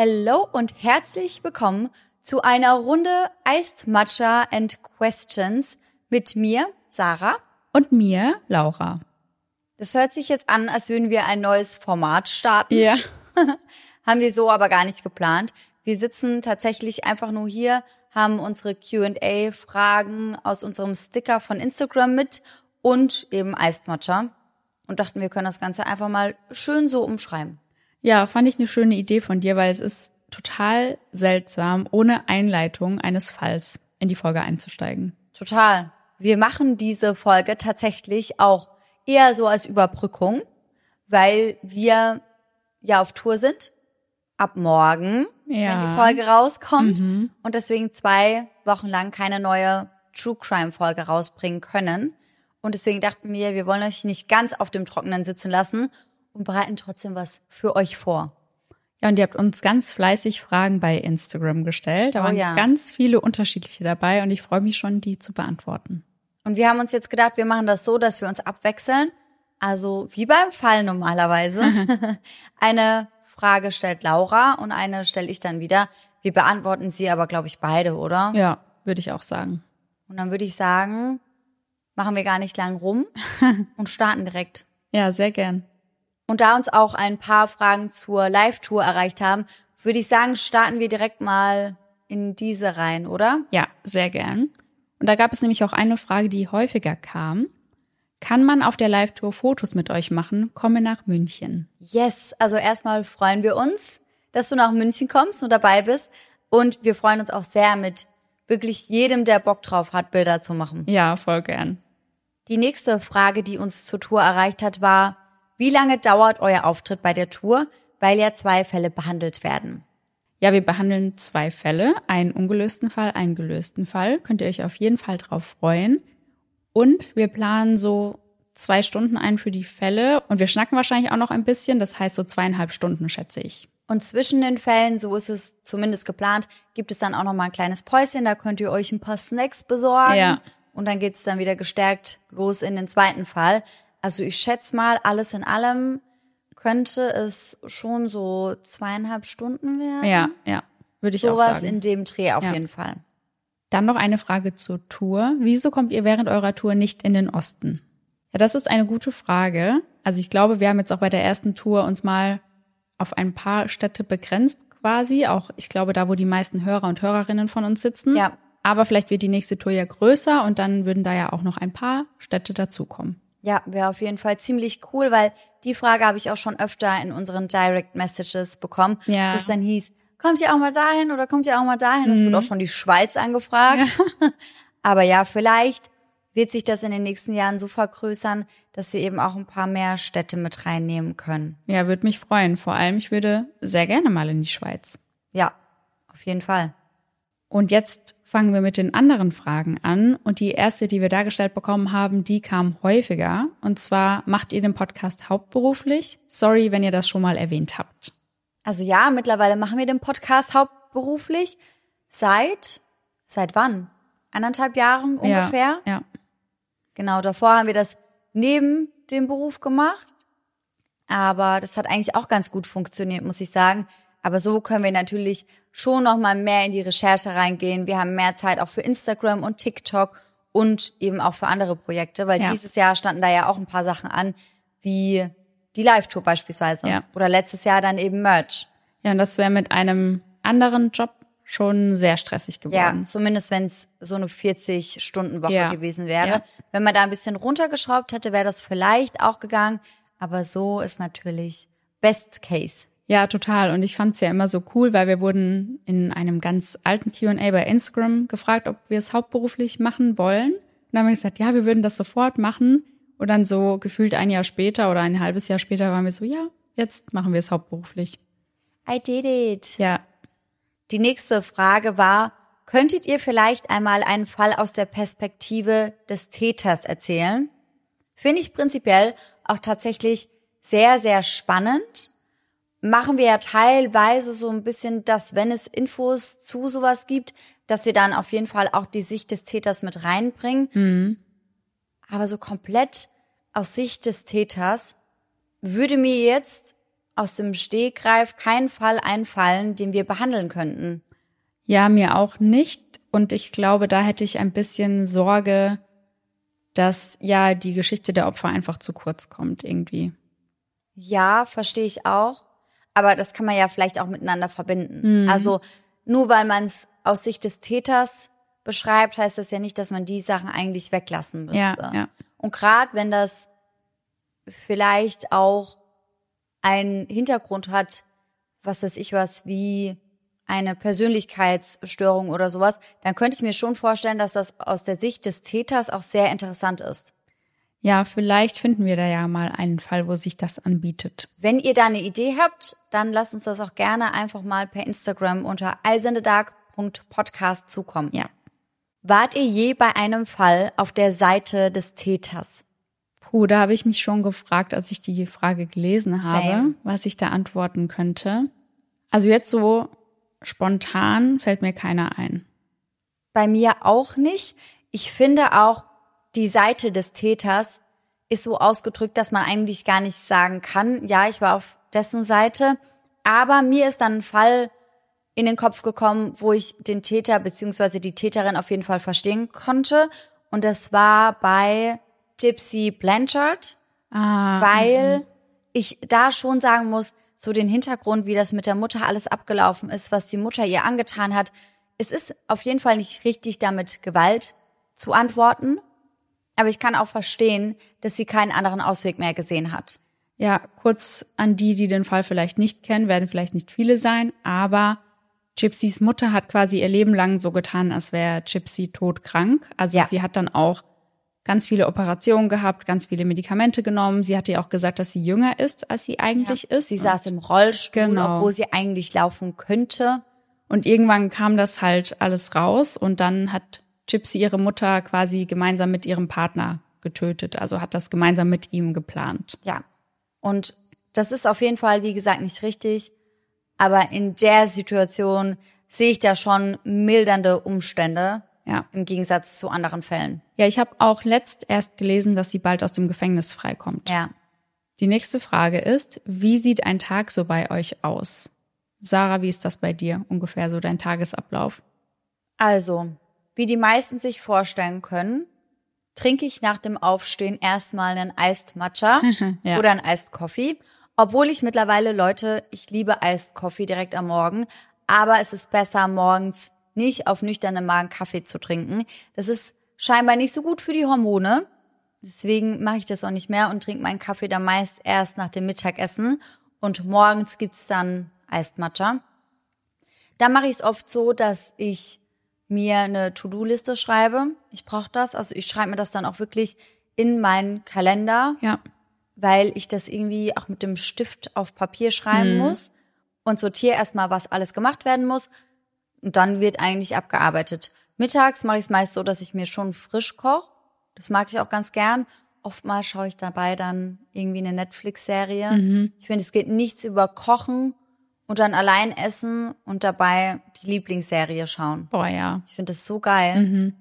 Hello und herzlich willkommen zu einer Runde Iced Matcha and Questions mit mir, Sarah. Und mir, Laura. Das hört sich jetzt an, als würden wir ein neues Format starten. Ja. haben wir so aber gar nicht geplant. Wir sitzen tatsächlich einfach nur hier, haben unsere Q&A-Fragen aus unserem Sticker von Instagram mit und eben Iced Matcha und dachten, wir können das Ganze einfach mal schön so umschreiben. Ja, fand ich eine schöne Idee von dir, weil es ist total seltsam, ohne Einleitung eines Falls in die Folge einzusteigen. Total. Wir machen diese Folge tatsächlich auch eher so als Überbrückung, weil wir ja auf Tour sind. Ab morgen, Ja. wenn die Folge rauskommt. Mhm. Und deswegen zwei Wochen lang keine neue True Crime Folge rausbringen können. Und deswegen dachten wir, wir wollen euch nicht ganz auf dem Trockenen sitzen lassen und bereiten trotzdem was für euch vor. Ja, und ihr habt uns ganz fleißig Fragen bei Instagram gestellt. Da Oh waren ja. ganz viele unterschiedliche dabei und ich freue mich schon, die zu beantworten. Und wir haben uns jetzt gedacht, wir machen das so, dass wir uns abwechseln. Also wie beim Fall normalerweise. eine Frage stellt Laura und eine stelle ich dann wieder. Wir beantworten sie aber, glaube ich, beide, oder? Ja, würde ich auch sagen. Und dann würde ich sagen, machen wir gar nicht lang rum und starten direkt. Ja, sehr gern. Und da uns auch ein paar Fragen zur Live-Tour erreicht haben, würde ich sagen, starten wir direkt mal in diese rein, oder? Ja, sehr gern. Und da gab es nämlich auch eine Frage, die häufiger kam. Kann man auf der Live-Tour Fotos mit euch machen? Komme nach München. Yes, also erstmal freuen wir uns, dass du nach München kommst und dabei bist. Und wir freuen uns auch sehr mit wirklich jedem, der Bock drauf hat, Bilder zu machen. Ja, voll gern. Die nächste Frage, die uns zur Tour erreicht hat, war, wie lange dauert euer Auftritt bei der Tour, weil ja zwei Fälle behandelt werden? Ja, wir behandeln zwei Fälle, einen ungelösten Fall, einen gelösten Fall. Könnt ihr euch auf jeden Fall drauf freuen. Und wir planen so zwei Stunden ein für die Fälle und wir schnacken wahrscheinlich auch noch ein bisschen. Das heißt so zweieinhalb Stunden, schätze ich. Und zwischen den Fällen, so ist es zumindest geplant, gibt es dann auch noch mal ein kleines Päuschen, da könnt ihr euch ein paar Snacks besorgen. Ja. Und dann geht's dann wieder gestärkt los in den zweiten Fall. Also ich schätze mal, alles in allem könnte es schon so zweieinhalb Stunden werden. Ja, ja, würde ich auch Sowas sagen. in dem Dreh auf Ja. jeden Fall. Dann noch eine Frage zur Tour. Wieso kommt ihr während eurer Tour nicht in den Osten? Ja, das ist eine gute Frage. Also ich glaube, wir haben jetzt auch bei der ersten Tour uns mal auf ein paar Städte begrenzt quasi. Auch ich glaube, da, wo die meisten Hörer und Hörerinnen von uns sitzen. Ja. Aber vielleicht wird die nächste Tour ja größer und dann würden da ja auch noch ein paar Städte dazukommen. Ja, wäre auf jeden Fall ziemlich cool, weil die Frage habe ich auch schon öfter in unseren Direct Messages bekommen, Ja. es dann hieß, kommt ihr auch mal dahin oder kommt ihr auch mal dahin? Es wird auch schon die Schweiz angefragt. Aber ja, vielleicht wird sich das in den nächsten Jahren so vergrößern, dass wir eben auch ein paar mehr Städte mit reinnehmen können. Ja, würde mich freuen. Vor allem, ich würde sehr gerne mal in die Schweiz. Ja, auf jeden Fall. Und jetzt fangen wir mit den anderen Fragen an. Und die erste, die wir dargestellt bekommen haben, die kam häufiger. Und zwar, macht ihr den Podcast hauptberuflich? Sorry, wenn ihr das schon mal erwähnt habt. Also ja, mittlerweile machen wir den Podcast hauptberuflich. Seit, seit wann? Eineinhalb Jahren ungefähr? Ja, ja. Genau, davor haben wir das neben dem Beruf gemacht. Aber das hat eigentlich auch ganz gut funktioniert, muss ich sagen. Aber so können wir natürlich schon noch mal mehr in die Recherche reingehen. Wir haben mehr Zeit auch für Instagram und TikTok und eben auch für andere Projekte, weil Ja. dieses Jahr standen da ja auch ein paar Sachen an, wie die Live-Tour beispielsweise. Ja. Oder letztes Jahr dann eben Merch. Ja, und das wäre mit einem anderen Job schon sehr stressig Ja, geworden. zumindest wenn es so eine 40-Stunden-Woche Ja. gewesen wäre. Ja. Wenn man da ein bisschen runtergeschraubt hätte, wäre das vielleicht auch gegangen. Aber so ist natürlich Best Case. Ja, total. Und ich fand's ja immer so cool, weil wir wurden in einem ganz alten Q&A bei Instagram gefragt, ob wir es hauptberuflich machen wollen. Und dann haben wir gesagt, ja, wir würden das sofort machen. Und dann so gefühlt ein Jahr später oder ein halbes Jahr später waren wir so, ja, jetzt machen wir es hauptberuflich. I did it. Ja, Die nächste Frage war, könntet ihr vielleicht einmal einen Fall aus der Perspektive des Täters erzählen? Finde ich prinzipiell auch tatsächlich sehr, sehr spannend. Machen wir ja teilweise so ein bisschen das, wenn es Infos zu sowas gibt, dass wir dann auf jeden Fall auch die Sicht des Täters mit reinbringen. Aber so komplett aus Sicht des Täters würde mir jetzt aus dem Stegreif keinen Fall einfallen, den wir behandeln könnten. Ja, mir auch nicht. Und ich glaube, da hätte ich ein bisschen Sorge, dass ja die Geschichte der Opfer einfach zu kurz kommt irgendwie. Ja, verstehe ich auch. Aber das kann man ja vielleicht auch miteinander verbinden. Mhm. Also nur weil man es aus Sicht des Täters beschreibt, heißt das ja nicht, dass man die Sachen eigentlich weglassen müsste. Ja, ja. Und gerade wenn das vielleicht auch einen Hintergrund hat, was weiß ich was, wie eine Persönlichkeitsstörung oder sowas, dann könnte ich mir schon vorstellen, dass das aus der Sicht des Täters auch sehr interessant ist. Ja, vielleicht finden wir da ja mal einen Fall, wo sich das anbietet. Wenn ihr da eine Idee habt, dann lasst uns das auch gerne einfach mal per Instagram unter eisendedark.podcast zukommen. Ja. Wart ihr je bei einem Fall auf der Seite des Täters? Puh, da habe ich mich schon gefragt, als ich die Frage gelesen habe, Same. was ich da antworten könnte. Also jetzt so spontan fällt mir keiner ein. Bei mir auch nicht. Ich finde auch, die Seite des Täters ist so ausgedrückt, dass man eigentlich gar nicht sagen kann, ja, ich war auf dessen Seite. Aber mir ist dann ein Fall in den Kopf gekommen, wo ich den Täter beziehungsweise die Täterin auf jeden Fall verstehen konnte. Und das war bei Gypsy Blanchard, Ah, weil ich da schon sagen muss, so den Hintergrund, wie das mit der Mutter alles abgelaufen ist, was die Mutter ihr angetan hat. Es ist auf jeden Fall nicht richtig, damit Gewalt zu antworten. Aber ich kann auch verstehen, dass sie keinen anderen Ausweg mehr gesehen hat. Ja, kurz an die, die den Fall vielleicht nicht kennen, werden vielleicht nicht viele sein, aber Gypsys Mutter hat quasi ihr Leben lang so getan, als wäre Gypsy todkrank. Also Ja. sie hat dann auch ganz viele Operationen gehabt, ganz viele Medikamente genommen. Sie hat ihr auch gesagt, dass sie jünger ist, als sie eigentlich ist. Sie saß im Rollstuhl, Genau. obwohl sie eigentlich laufen könnte. Und irgendwann kam das halt alles raus und dann hat Gypsy ihre Mutter quasi gemeinsam mit ihrem Partner getötet. Also hat das gemeinsam mit ihm geplant. Ja. Und das ist auf jeden Fall, wie gesagt, nicht richtig. Aber in der Situation sehe ich da schon mildernde Umstände Ja. im Gegensatz zu anderen Fällen. Ja, ich habe auch letzt erst gelesen, dass sie bald aus dem Gefängnis freikommt. Ja. Die nächste Frage ist, wie sieht ein Tag so bei euch aus? Sarah, wie ist das bei dir? Ungefähr so dein Tagesablauf? Also, wie die meisten sich vorstellen können, trinke ich nach dem Aufstehen erstmal einen Iced Matcha Ja. oder einen Iced Coffee. Obwohl ich mittlerweile, Leute, ich liebe Iced Coffee direkt am Morgen, aber es ist besser, morgens nicht auf nüchternen Magen Kaffee zu trinken. Das ist scheinbar nicht so gut für die Hormone. Deswegen mache ich das auch nicht mehr und trinke meinen Kaffee dann meist erst nach dem Mittagessen. Und morgens gibt's dann Iced Matcha. Da mache ich es oft so, dass ich mir eine To-Do-Liste schreibe. Ich brauche das. Also ich schreibe mir das dann auch wirklich in meinen Kalender, Ja. weil ich das irgendwie auch mit dem Stift auf Papier schreiben muss und sortiere erstmal, was alles gemacht werden muss. Und dann wird eigentlich abgearbeitet. Mittags mache ich es meist so, dass ich mir schon frisch koche. Das mag ich auch ganz gern. Oftmals schaue ich dabei dann irgendwie eine Netflix-Serie. Ich finde, es geht nichts über Kochen und dann allein essen und dabei die Lieblingsserie schauen. Boah, ja. Ich finde das so geil.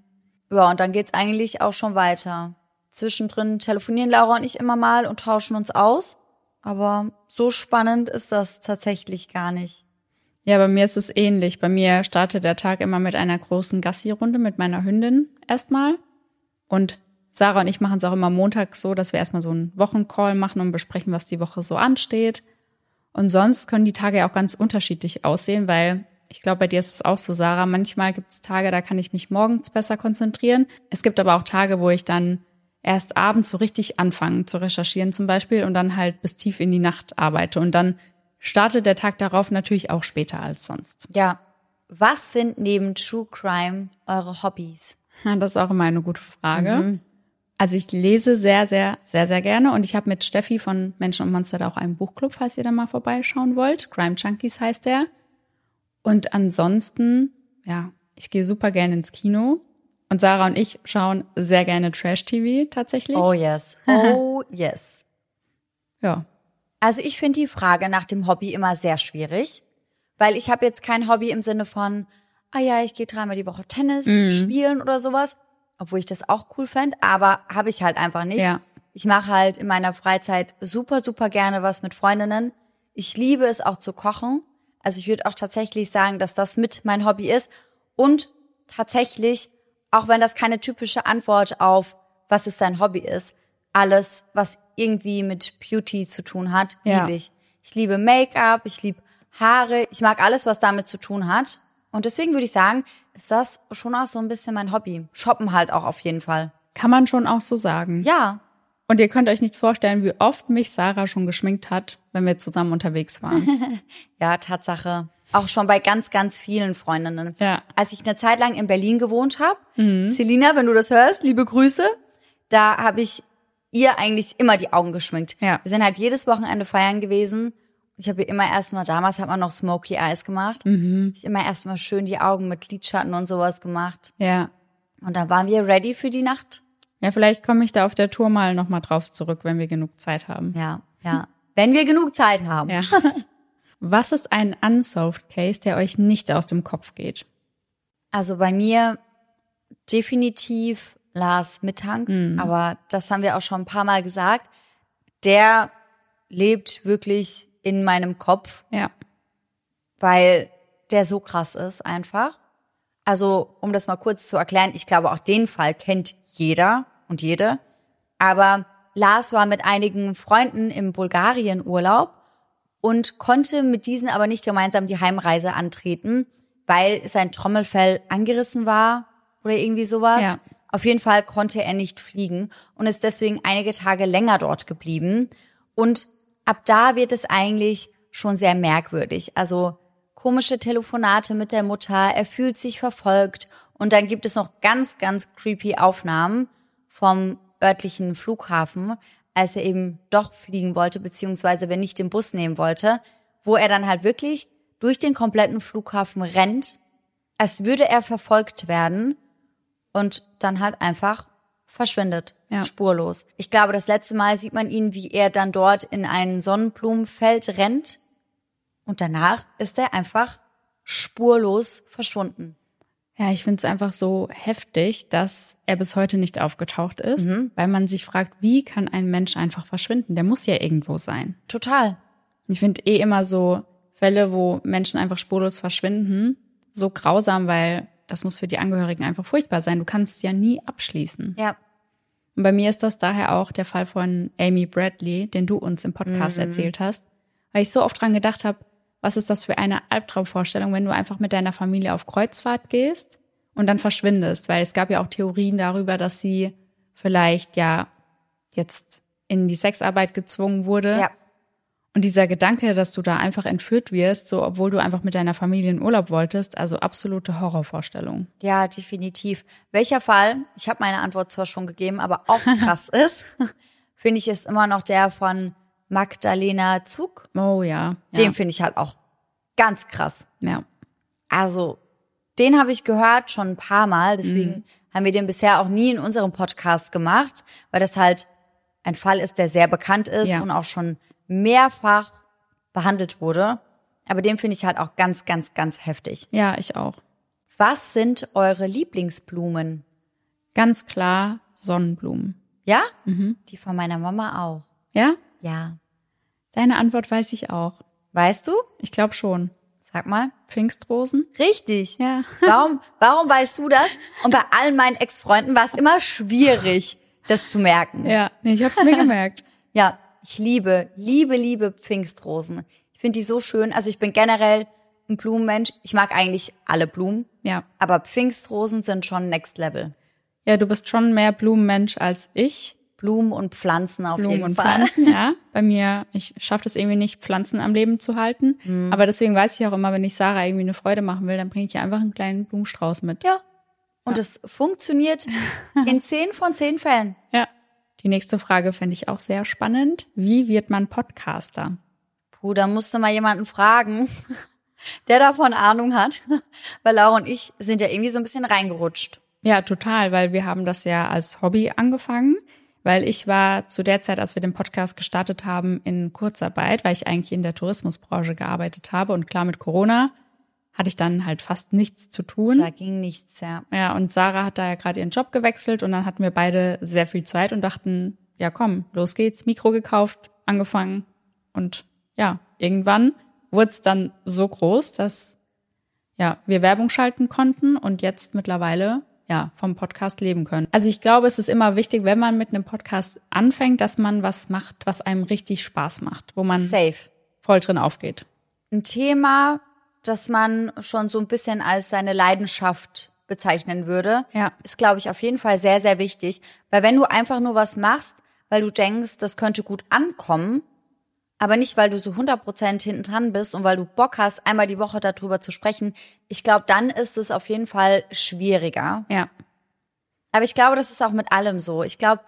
Ja, und dann geht's eigentlich auch schon weiter. Zwischendrin telefonieren Laura und ich immer mal und tauschen uns aus. Aber so spannend ist das tatsächlich gar nicht. Ja, bei mir ist es ähnlich. Bei mir startet der Tag immer mit einer großen Gassi-Runde mit meiner Hündin erstmal. Und Sarah und ich machen es auch immer montags so, dass wir erstmal so einen Wochencall machen und besprechen, was die Woche so ansteht. Und sonst können die Tage ja auch ganz unterschiedlich aussehen, weil ich glaube, bei dir ist es auch so, Sarah. Manchmal gibt es Tage, da kann ich mich morgens besser konzentrieren. Es gibt aber auch Tage, wo ich dann erst abends so richtig anfange zu recherchieren zum Beispiel und dann halt bis tief in die Nacht arbeite. Und dann startet der Tag darauf natürlich auch später als sonst. Ja. Was sind neben True Crime eure Hobbys? Ja, das ist auch immer eine gute Frage. Also ich lese sehr, sehr, sehr, sehr gerne und ich habe mit Steffi von Menschen und Monster da auch einen Buchclub, falls ihr da mal vorbeischauen wollt. Crime Junkies heißt der. Und ansonsten, ja, ich gehe super gerne ins Kino. Und Sarah und ich schauen sehr gerne Trash-TV tatsächlich. Oh yes. Oh yes. Ja. Also ich finde die Frage nach dem Hobby immer sehr schwierig, weil ich habe jetzt kein Hobby im Sinne von, ah ja, ich gehe dreimal die Woche Tennis spielen oder sowas, obwohl ich das auch cool fände, aber habe ich halt einfach nicht. Ja. Ich mache halt in meiner Freizeit super, super gerne was mit Freundinnen. Ich liebe es auch zu kochen. Also ich würde auch tatsächlich sagen, dass das mit mein Hobby ist. Und tatsächlich, auch wenn das keine typische Antwort auf, was ist dein Hobby ist, alles, was irgendwie mit Beauty zu tun hat, Ja. liebe ich. Ich liebe Make-up, ich liebe Haare, ich mag alles, was damit zu tun hat. Und deswegen würde ich sagen, ist das schon auch so ein bisschen mein Hobby. Shoppen halt auch auf jeden Fall. Kann man schon auch so sagen. Ja, Und ihr könnt euch nicht vorstellen, wie oft mich Sarah schon geschminkt hat, wenn wir zusammen unterwegs waren. Ja, Tatsache. Auch schon bei ganz, ganz vielen Freundinnen. Ja. Als ich eine Zeit lang in Berlin gewohnt habe, Selina, wenn du das hörst, liebe Grüße, da habe ich ihr eigentlich immer die Augen geschminkt. Ja. Wir sind halt jedes Wochenende feiern gewesen. Ich habe immer erstmal, damals hat man noch Smoky Eyes gemacht. Mhm. Ich immer erstmal schön die Augen mit Lidschatten und sowas gemacht. ja. Und dann waren wir ready für die Nacht. Ja, vielleicht komme ich da auf der Tour mal nochmal drauf zurück, wenn wir genug Zeit haben. Ja, ja. Wenn wir genug Zeit haben. Ja. Was ist ein Unsolved Case, der euch nicht aus dem Kopf geht? Also bei mir definitiv Lars Mittank, aber das haben wir auch schon ein paar Mal gesagt. Der lebt wirklich in meinem Kopf, Ja. weil der so krass ist einfach. Also, um das mal kurz zu erklären, ich glaube, auch den Fall kennt jeder und jede. Aber Lars war mit einigen Freunden im Bulgarien Urlaub und konnte mit diesen aber nicht gemeinsam die Heimreise antreten, weil sein Trommelfell angerissen war oder irgendwie sowas. Ja. Auf jeden Fall konnte er nicht fliegen und ist deswegen einige Tage länger dort geblieben. Und ab da wird es eigentlich schon sehr merkwürdig. Also komische Telefonate mit der Mutter, er fühlt sich verfolgt und dann gibt es noch ganz, ganz creepy Aufnahmen vom örtlichen Flughafen, als er eben doch fliegen wollte, beziehungsweise wenn nicht den Bus nehmen wollte, wo er dann halt wirklich durch den kompletten Flughafen rennt, als würde er verfolgt werden und dann halt einfach verschwindet, Ja. spurlos. Ich glaube, das letzte Mal sieht man ihn, wie er dann dort in ein Sonnenblumenfeld rennt und danach ist er einfach spurlos verschwunden. Ja, ich finde es einfach so heftig, dass er bis heute nicht aufgetaucht ist, Mhm. weil man sich fragt, wie kann ein Mensch einfach verschwinden? Der muss ja irgendwo sein. Total. Ich finde eh immer so Fälle, wo Menschen einfach spurlos verschwinden, so grausam, weil das muss für die Angehörigen einfach furchtbar sein. Du kannst es ja nie abschließen. Ja. Und bei mir ist das daher auch der Fall von Amy Bradley, den du uns im Podcast erzählt hast, weil ich so oft dran gedacht habe, was ist das für eine Albtraumvorstellung, wenn du einfach mit deiner Familie auf Kreuzfahrt gehst und dann verschwindest, weil es gab ja auch Theorien darüber, dass sie vielleicht ja jetzt in die Sexarbeit gezwungen wurde. Ja. Und dieser Gedanke, dass du da einfach entführt wirst, so obwohl du einfach mit deiner Familie in Urlaub wolltest, also absolute Horrorvorstellung. Ja, definitiv. Welcher Fall, ich habe meine Antwort zwar schon gegeben, aber auch krass ist, finde ich, ist immer noch der von Magdalena Zug. Oh ja. Den ja. finde ich halt auch ganz krass. ja. Also, den habe ich gehört schon ein paar Mal, deswegen haben wir den bisher auch nie in unserem Podcast gemacht, weil das halt ein Fall ist, der sehr bekannt ist Ja. und auch schon mehrfach behandelt wurde. Aber den finde ich halt auch ganz, ganz, ganz heftig. Ja, ich auch. Was sind eure Lieblingsblumen? Ganz klar Sonnenblumen. Ja? Die von meiner Mama auch. Ja? Ja. Deine Antwort weiß ich auch. Weißt du? Ich glaube schon. Sag mal. Pfingstrosen? Richtig. Ja. Warum, warum weißt du das? Und bei allen meinen Ex-Freunden war es immer schwierig, das zu merken. Ja, nee, ich hab's mir gemerkt. Ja, ich liebe, liebe, liebe Pfingstrosen. Ich finde die so schön. Also ich bin generell ein Blumenmensch. Ich mag eigentlich alle Blumen. Ja. Aber Pfingstrosen sind schon Next Level. Ja, du bist schon mehr Blumenmensch als ich. Blumen und Pflanzen auf Blumen jeden und Fall. Pflanzen, ja. Bei mir, ich schaffe das irgendwie nicht, Pflanzen am Leben zu halten. Mhm. Aber deswegen weiß ich auch immer, wenn ich Sarah irgendwie eine Freude machen will, dann bringe ich ihr einfach einen kleinen Blumenstrauß mit. Ja. Und es funktioniert in zehn von zehn Fällen. Ja. Die nächste Frage fände ich auch sehr spannend. Wie wird man Podcaster? Puh, da musste mal jemanden fragen, der davon Ahnung hat. Weil Laura und ich sind ja irgendwie so ein bisschen reingerutscht. Ja, total, weil wir haben das ja als Hobby angefangen, weil ich war zu der Zeit, als wir den Podcast gestartet haben, in Kurzarbeit, weil ich eigentlich in der Tourismusbranche gearbeitet habe und klar mit Corona hatte ich dann halt fast nichts zu tun. Da ging nichts, ja. Ja, und Sarah hat da ja gerade ihren Job gewechselt und dann hatten wir beide sehr viel Zeit und dachten, ja komm, los geht's, Mikro gekauft, angefangen und ja, irgendwann wurde es dann so groß, dass ja, wir Werbung schalten konnten und jetzt mittlerweile ja, vom Podcast leben können. Also ich glaube, es ist immer wichtig, wenn man mit einem Podcast anfängt, dass man was macht, was einem richtig Spaß macht, wo man Safe. voll drin aufgeht. Ein Thema, das man schon so ein bisschen als seine Leidenschaft bezeichnen würde, Ja. ist, glaube ich, auf jeden Fall sehr, sehr wichtig. Weil wenn du einfach nur was machst, weil du denkst, das könnte gut ankommen, aber nicht, weil du so 100% hinten dran bist und weil du Bock hast, einmal die Woche darüber zu sprechen, ich glaube, dann ist es auf jeden Fall schwieriger. Ja. Aber ich glaube, das ist auch mit allem so. Ich glaube,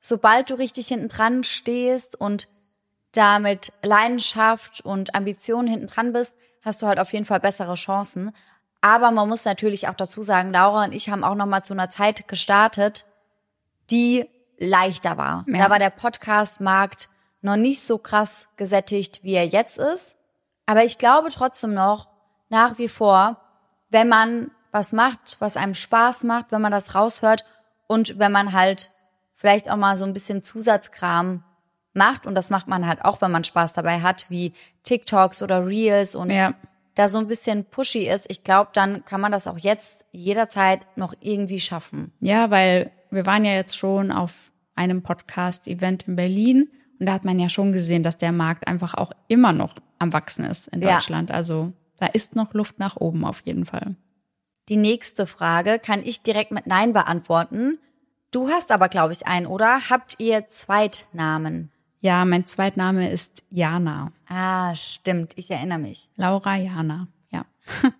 sobald du richtig hinten dran stehst und da mit Leidenschaft und Ambition hinten dran bist, hast du halt auf jeden Fall bessere Chancen. Aber man muss natürlich auch dazu sagen, Laura und ich haben auch noch mal zu einer Zeit gestartet, die leichter war. Ja. Da war der Podcast-Markt noch nicht so krass gesättigt, wie er jetzt ist. Aber ich glaube trotzdem noch, nach wie vor, wenn man was macht, was einem Spaß macht, wenn man das raushört und wenn man halt vielleicht auch mal so ein bisschen Zusatzkram macht und das macht man halt auch, wenn man Spaß dabei hat, wie TikToks oder Reels und Ja. da so ein bisschen pushy ist, ich glaube, dann kann man das auch jetzt jederzeit noch irgendwie schaffen. Ja, weil wir waren ja jetzt schon auf einem Podcast-Event in Berlin und da hat man ja schon gesehen, dass der Markt einfach auch immer noch am Wachsen ist in Ja. Deutschland. Also da ist noch Luft nach oben auf jeden Fall. Die nächste Frage kann ich direkt mit Nein beantworten. Du hast aber, glaube ich, einen, oder? Habt ihr Zweitnamen? Ja, mein Zweitname ist Jana. Ah, stimmt, ich erinnere mich. Laura Jana, ja.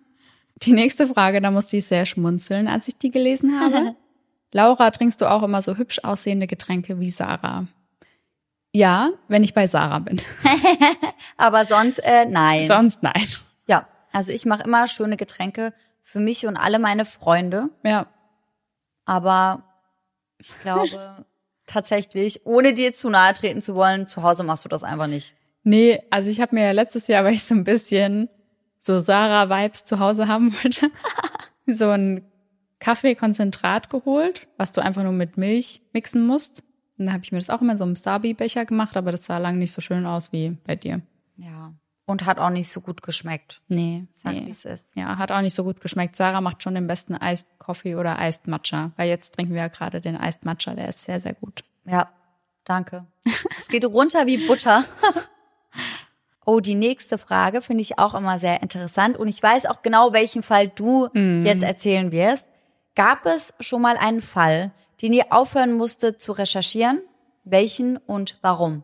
Die nächste Frage, da musste ich sehr schmunzeln, als ich die gelesen habe. Laura, trinkst du auch immer so hübsch aussehende Getränke wie Sarah? Ja, wenn ich bei Sarah bin. Aber sonst, äh, nein. Sonst nein. ja, also ich mache immer schöne Getränke für mich und alle meine Freunde. Ja. Aber ich glaube tatsächlich, ohne dir zu nahe treten zu wollen, zu Hause machst du das einfach nicht. Nee, also ich habe mir ja letztes Jahr, weil ich so ein bisschen so Sarah-Vibes zu Hause haben wollte, so ein Kaffeekonzentrat geholt, was du einfach nur mit Milch mixen musst. Und dann habe ich mir das auch immer in so einem Starby-Becher gemacht, aber das sah lang nicht so schön aus wie bei dir. Ja. Und hat auch nicht so gut geschmeckt. Nee, Sag, nee. wie es ist. Ja, hat auch nicht so gut geschmeckt. Sarah macht schon den besten Iced Coffee oder Iced Matcha, weil jetzt trinken wir ja gerade den Iced Matcha, der ist sehr, sehr gut. Ja, danke. Es geht runter wie Butter. Oh, die nächste Frage finde ich auch immer sehr interessant und ich weiß auch genau, welchen Fall du jetzt erzählen wirst. Gab es schon mal einen Fall, den ihr aufhören musstet zu recherchieren? Welchen und warum?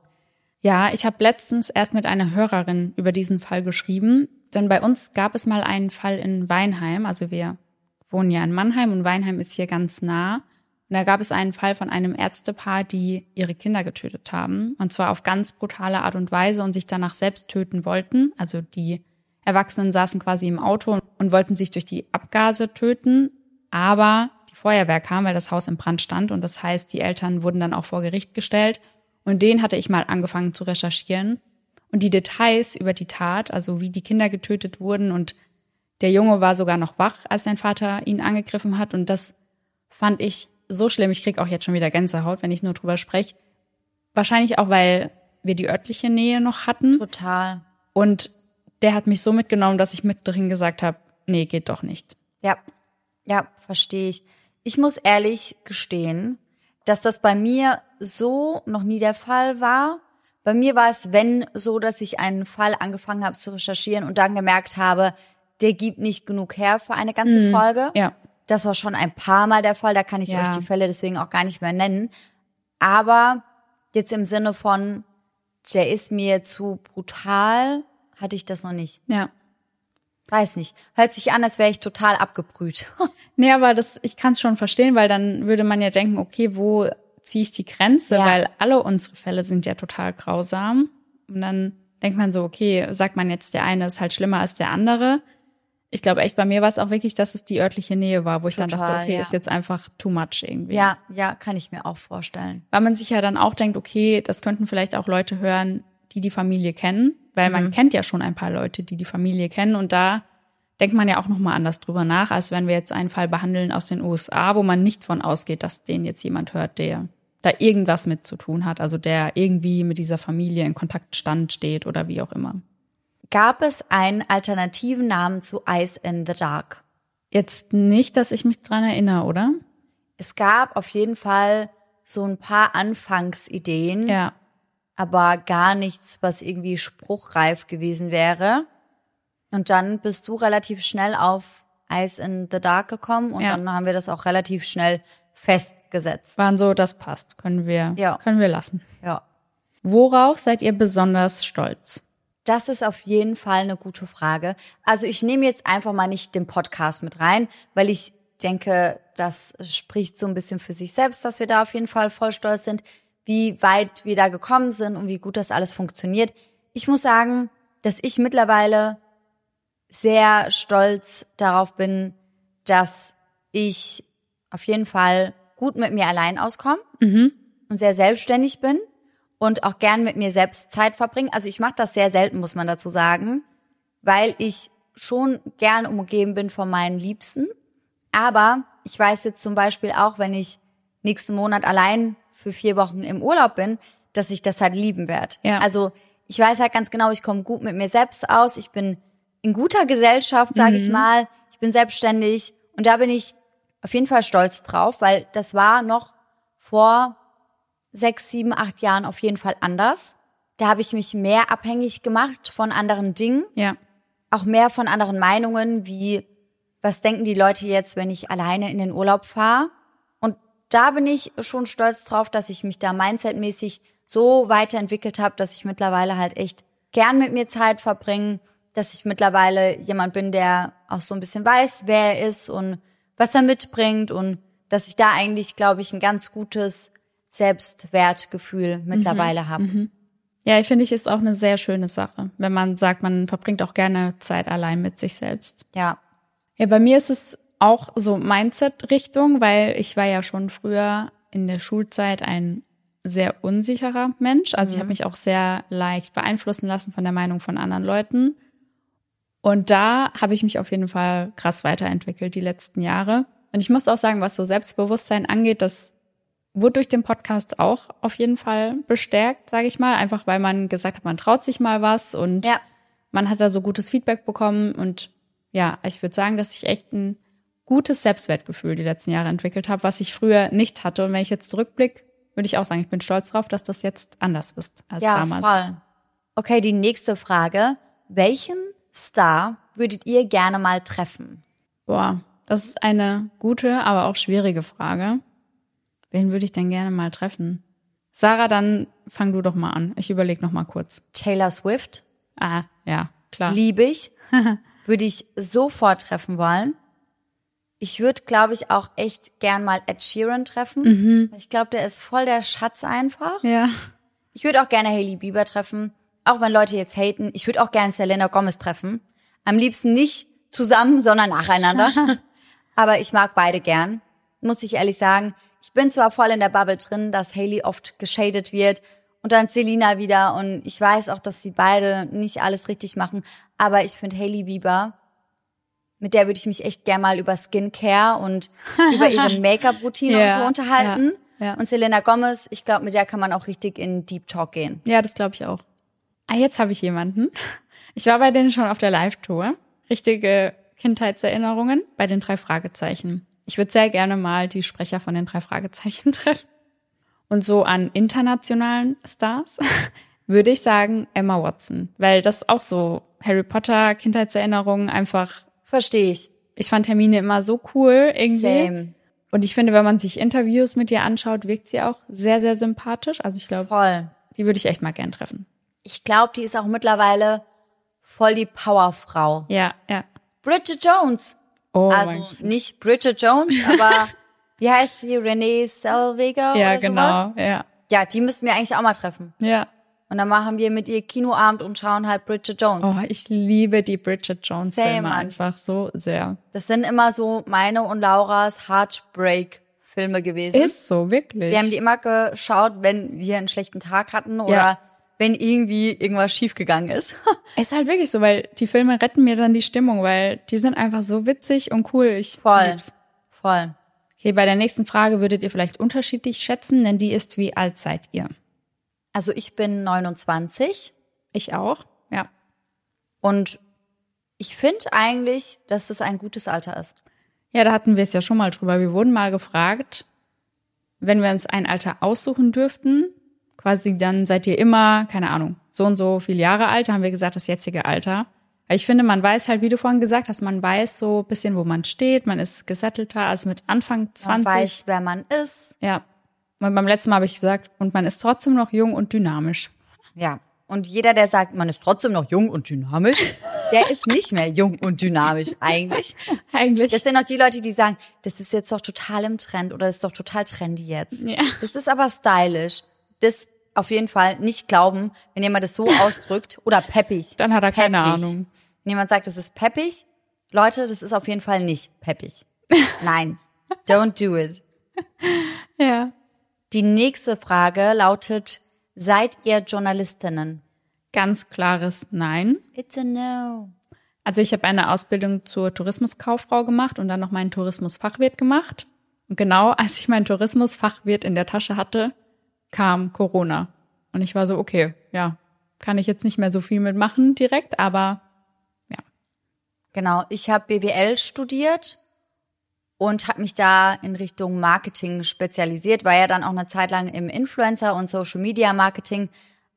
Ja, ich habe letztens erst mit einer Hörerin über diesen Fall geschrieben, denn bei uns gab es mal einen Fall in Weinheim, also wir wohnen ja in Mannheim und Weinheim ist hier ganz nah. Und da gab es einen Fall von einem Ärztepaar, die ihre Kinder getötet haben. Und zwar auf ganz brutale Art und Weise und sich danach selbst töten wollten. Also die Erwachsenen saßen quasi im Auto und wollten sich durch die Abgase töten. Aber die Feuerwehr kam, weil das Haus im Brand stand. Und das heißt, die Eltern wurden dann auch vor Gericht gestellt. Und den hatte ich mal angefangen zu recherchieren. Und die Details über die Tat, also wie die Kinder getötet wurden und der Junge war sogar noch wach, als sein Vater ihn angegriffen hat. Und das fand ich so schlimm. Ich krieg auch jetzt schon wieder Gänsehaut, wenn ich nur drüber spreche. Wahrscheinlich auch, weil wir die örtliche Nähe noch hatten. Total. Und der hat mich so mitgenommen, dass ich mit drin gesagt habe, nee, geht doch nicht. Ja, ja, verstehe ich. Ich muss ehrlich gestehen, dass das bei mir so noch nie der Fall war. Bei mir war es, wenn, so, dass ich einen Fall angefangen habe zu recherchieren und dann gemerkt habe, der gibt nicht genug her für eine ganze Folge. Ja. Das war schon ein paar Mal der Fall, da kann ich Ja. euch die Fälle deswegen auch gar nicht mehr nennen. Aber jetzt im Sinne von, der ist mir zu brutal, hatte ich das noch nicht. Ja. Weiß nicht. Hört sich an, als wäre ich total abgebrüht. Nee, aber das, ich kann es schon verstehen, weil dann würde man ja denken, okay, wo ziehe ich die Grenze? Ja. Weil alle unsere Fälle sind ja total grausam. Und dann denkt man so, okay, sagt man jetzt, der eine ist halt schlimmer als der andere. Ich glaube echt, bei mir war es auch wirklich, dass es die örtliche Nähe war, wo ich dann Total, dachte, okay, ja. ist jetzt einfach too much irgendwie. ja, ja, kann ich mir auch vorstellen. Weil man sich ja dann auch denkt, okay, das könnten vielleicht auch Leute hören, die die Familie kennen, weil Mhm. man kennt ja schon ein paar Leute, die die Familie kennen und da denkt man ja auch noch mal anders drüber nach, als wenn wir jetzt einen Fall behandeln aus den USA, wo man nicht von ausgeht, dass den jetzt jemand hört, der da irgendwas mit zu tun hat, also der irgendwie mit dieser Familie in Kontakt stand, steht oder wie auch immer. Gab es einen alternativen Namen zu Ice in the Dark? Jetzt nicht, dass ich mich dran erinnere, oder? Es gab auf jeden Fall so ein paar Anfangsideen, Ja. Aber gar nichts, was irgendwie spruchreif gewesen wäre. Und dann bist du relativ schnell auf Ice in the Dark gekommen und Ja. dann haben wir das auch relativ schnell festgesetzt. Waren so, das passt. Können wir, Ja. können wir lassen. Ja. Worauf seid ihr besonders stolz? Das ist auf jeden Fall eine gute Frage. Also ich nehme jetzt einfach mal nicht den Podcast mit rein, weil ich denke, das spricht so ein bisschen für sich selbst, dass wir da auf jeden Fall voll stolz sind, wie weit wir da gekommen sind und wie gut das alles funktioniert. Ich muss sagen, dass ich mittlerweile sehr stolz darauf bin, dass ich auf jeden Fall gut mit mir allein auskomme und sehr selbstständig bin und auch gern mit mir selbst Zeit verbringe. Also ich mache das sehr selten, muss man dazu sagen, weil ich schon gern umgeben bin von meinen Liebsten. Aber ich weiß jetzt zum Beispiel auch, wenn ich nächsten Monat allein für vier Wochen im Urlaub bin, dass ich das halt lieben werde. Ja. Also ich weiß halt ganz genau, ich komme gut mit mir selbst aus. Ich bin in guter Gesellschaft, sage ich mal. Ich bin selbstständig und da bin ich auf jeden Fall stolz drauf, weil das war noch vor sechs, sieben, acht Jahren auf jeden Fall anders. Da habe ich mich mehr abhängig gemacht von anderen Dingen, Ja. auch mehr von anderen Meinungen, wie was denken die Leute jetzt, wenn ich alleine in den Urlaub fahre. Da bin ich schon stolz drauf, dass ich mich da mindsetmäßig so weiterentwickelt habe, dass ich mittlerweile halt echt gern mit mir Zeit verbringe, dass ich mittlerweile jemand bin, der auch so ein bisschen weiß, wer er ist und was er mitbringt und dass ich da eigentlich, glaube ich, ein ganz gutes Selbstwertgefühl mittlerweile habe. Ja, ich finde, ich ist auch eine sehr schöne Sache, wenn man sagt, man verbringt auch gerne Zeit allein mit sich selbst. Ja, Ja, bei mir ist es auch so Mindset-Richtung, weil ich war ja schon früher in der Schulzeit ein sehr unsicherer Mensch. Also ich habe mich auch sehr leicht beeinflussen lassen von der Meinung von anderen Leuten. Und da habe ich mich auf jeden Fall krass weiterentwickelt die letzten Jahre. Und ich muss auch sagen, was so Selbstbewusstsein angeht, das wurde durch den Podcast auch auf jeden Fall bestärkt, sage ich mal. Einfach weil man gesagt hat, man traut sich mal was und ja, man hat da so gutes Feedback bekommen und ja, ich würde sagen, dass ich echt ein gutes Selbstwertgefühl die letzten Jahre entwickelt habe, was ich früher nicht hatte. Und wenn ich jetzt zurückblicke, würde ich auch sagen, ich bin stolz drauf, dass das jetzt anders ist als ja, damals. voll. Okay, die nächste Frage. Welchen Star würdet ihr gerne mal treffen? Boah, das ist eine gute, aber auch schwierige Frage. Wen würde ich denn gerne mal treffen? Sarah, dann fang du doch mal an. Ich überlege noch mal kurz. Taylor Swift? Ah, ja, klar. Liebe ich. würde ich sofort treffen wollen. Ich würde, glaube ich, auch echt gern mal Ed Sheeran treffen. Ich glaube, der ist voll der Schatz einfach. Ja. Ich würde auch gerne Hailey Bieber treffen. Auch wenn Leute jetzt haten. Ich würde auch gerne Selena Gomez treffen. Am liebsten nicht zusammen, sondern nacheinander. Aber ich mag beide gern. Muss ich ehrlich sagen. Ich bin zwar voll in der Bubble drin, dass Hailey oft geschadet wird und dann Selena wieder. Und ich weiß auch, dass sie beide nicht alles richtig machen. Aber ich finde Hailey Bieber, mit der würde ich mich echt gern mal über Skincare und über ihre Make-up-Routine und Ja, so unterhalten. ja, ja. Und Selena Gomez, ich glaube, mit der kann man auch richtig in Deep Talk gehen. Ja, das glaube ich auch. Ah, jetzt habe ich jemanden. Ich war bei denen schon auf der Live-Tour. Richtige Kindheitserinnerungen bei den drei Fragezeichen. Ich würde sehr gerne mal die Sprecher von den drei Fragezeichen treffen. Und so an internationalen Stars würde ich sagen Emma Watson, weil das auch so Harry Potter Kindheitserinnerungen einfach. Verstehe ich. Ich fand Hermine immer so cool irgendwie. Same. Und ich finde, wenn man sich Interviews mit ihr anschaut, wirkt sie auch sehr, sehr sympathisch. Also ich glaube, Voll. die würde ich echt mal gern treffen. Ich glaube, die ist auch mittlerweile voll die Powerfrau. Ja, ja. Bridget Jones. Oh also nicht Bridget Jones, aber wie heißt sie? Renee Zellweger Ja, oder sowas? genau. Ja. Ja, die müssten wir eigentlich auch mal treffen. Ja. Und dann machen wir mit ihr Kinoabend und schauen halt Bridget Jones. Oh, ich liebe die Bridget Jones Same, Filme einfach so sehr. Das sind immer so meine und Lauras Heartbreak-Filme gewesen. Ist so, wirklich. Wir haben die immer geschaut, wenn wir einen schlechten Tag hatten oder Ja. wenn irgendwie irgendwas schiefgegangen ist. ist halt wirklich so, weil die Filme retten mir dann die Stimmung, weil die sind einfach so witzig und cool. Ich Voll. lieb's. Voll. Okay, bei der nächsten Frage würdet ihr vielleicht unterschiedlich schätzen, denn die ist, wie alt seid ihr? Also ich bin 29 Ich auch. Ja. Und ich finde eigentlich, dass das ein gutes Alter ist. Ja, da hatten wir es ja schon mal drüber. Wir wurden mal gefragt, wenn wir uns ein Alter aussuchen dürften, quasi dann seid ihr immer, keine Ahnung, so und so viele Jahre alt, haben wir gesagt, das jetzige Alter. Ich finde, man weiß halt, wie du vorhin gesagt hast, man weiß so ein bisschen, wo man steht, man ist gesettelter als mit Anfang 20. Man weiß, wer man ist. Ja. Beim letzten Mal habe ich gesagt, und man ist trotzdem noch jung und dynamisch. Ja. Und jeder, der sagt, man ist trotzdem noch jung und dynamisch, der ist nicht mehr jung und dynamisch eigentlich. Eigentlich. Das sind auch die Leute, die sagen, das ist jetzt doch total im Trend oder das ist doch total trendy jetzt. Ja. Das ist aber stylisch. Das auf jeden Fall nicht glauben, wenn jemand das so ausdrückt oder peppig. Dann hat er keine Peppig. Ahnung. Wenn jemand sagt, das ist peppig, Leute, das ist auf jeden Fall nicht peppig. Nein, don't do it. Ja. Die nächste Frage lautet, seid ihr Journalistinnen? Ganz klares Nein. It's a no. Also ich habe eine Ausbildung zur Tourismuskauffrau gemacht und dann noch meinen Tourismusfachwirt gemacht. Und genau als ich meinen Tourismusfachwirt in der Tasche hatte, kam Corona. Und ich war so, okay, ja, kann ich jetzt nicht mehr so viel mitmachen direkt, aber ja. Genau, ich habe BWL studiert und habe mich da in Richtung Marketing spezialisiert, war ja dann auch eine Zeit lang im Influencer und Social Media Marketing,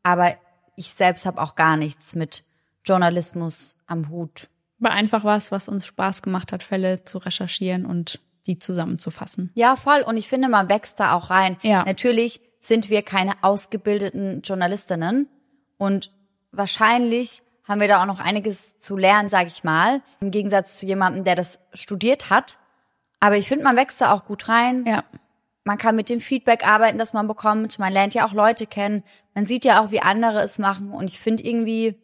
aber ich selbst habe auch gar nichts mit Journalismus am Hut. War einfach was, was uns Spaß gemacht hat, Fälle zu recherchieren und die zusammenzufassen. Ja, voll. Und ich finde, man wächst da auch rein. Ja. Natürlich sind wir keine ausgebildeten Journalistinnen und wahrscheinlich haben wir da auch noch einiges zu lernen, sage ich mal, im Gegensatz zu jemandem, der das studiert hat. Aber ich finde, man wächst da auch gut rein. Ja. Man kann mit dem Feedback arbeiten, das man bekommt. Man lernt ja auch Leute kennen. Man sieht ja auch, wie andere es machen. Und ich finde irgendwie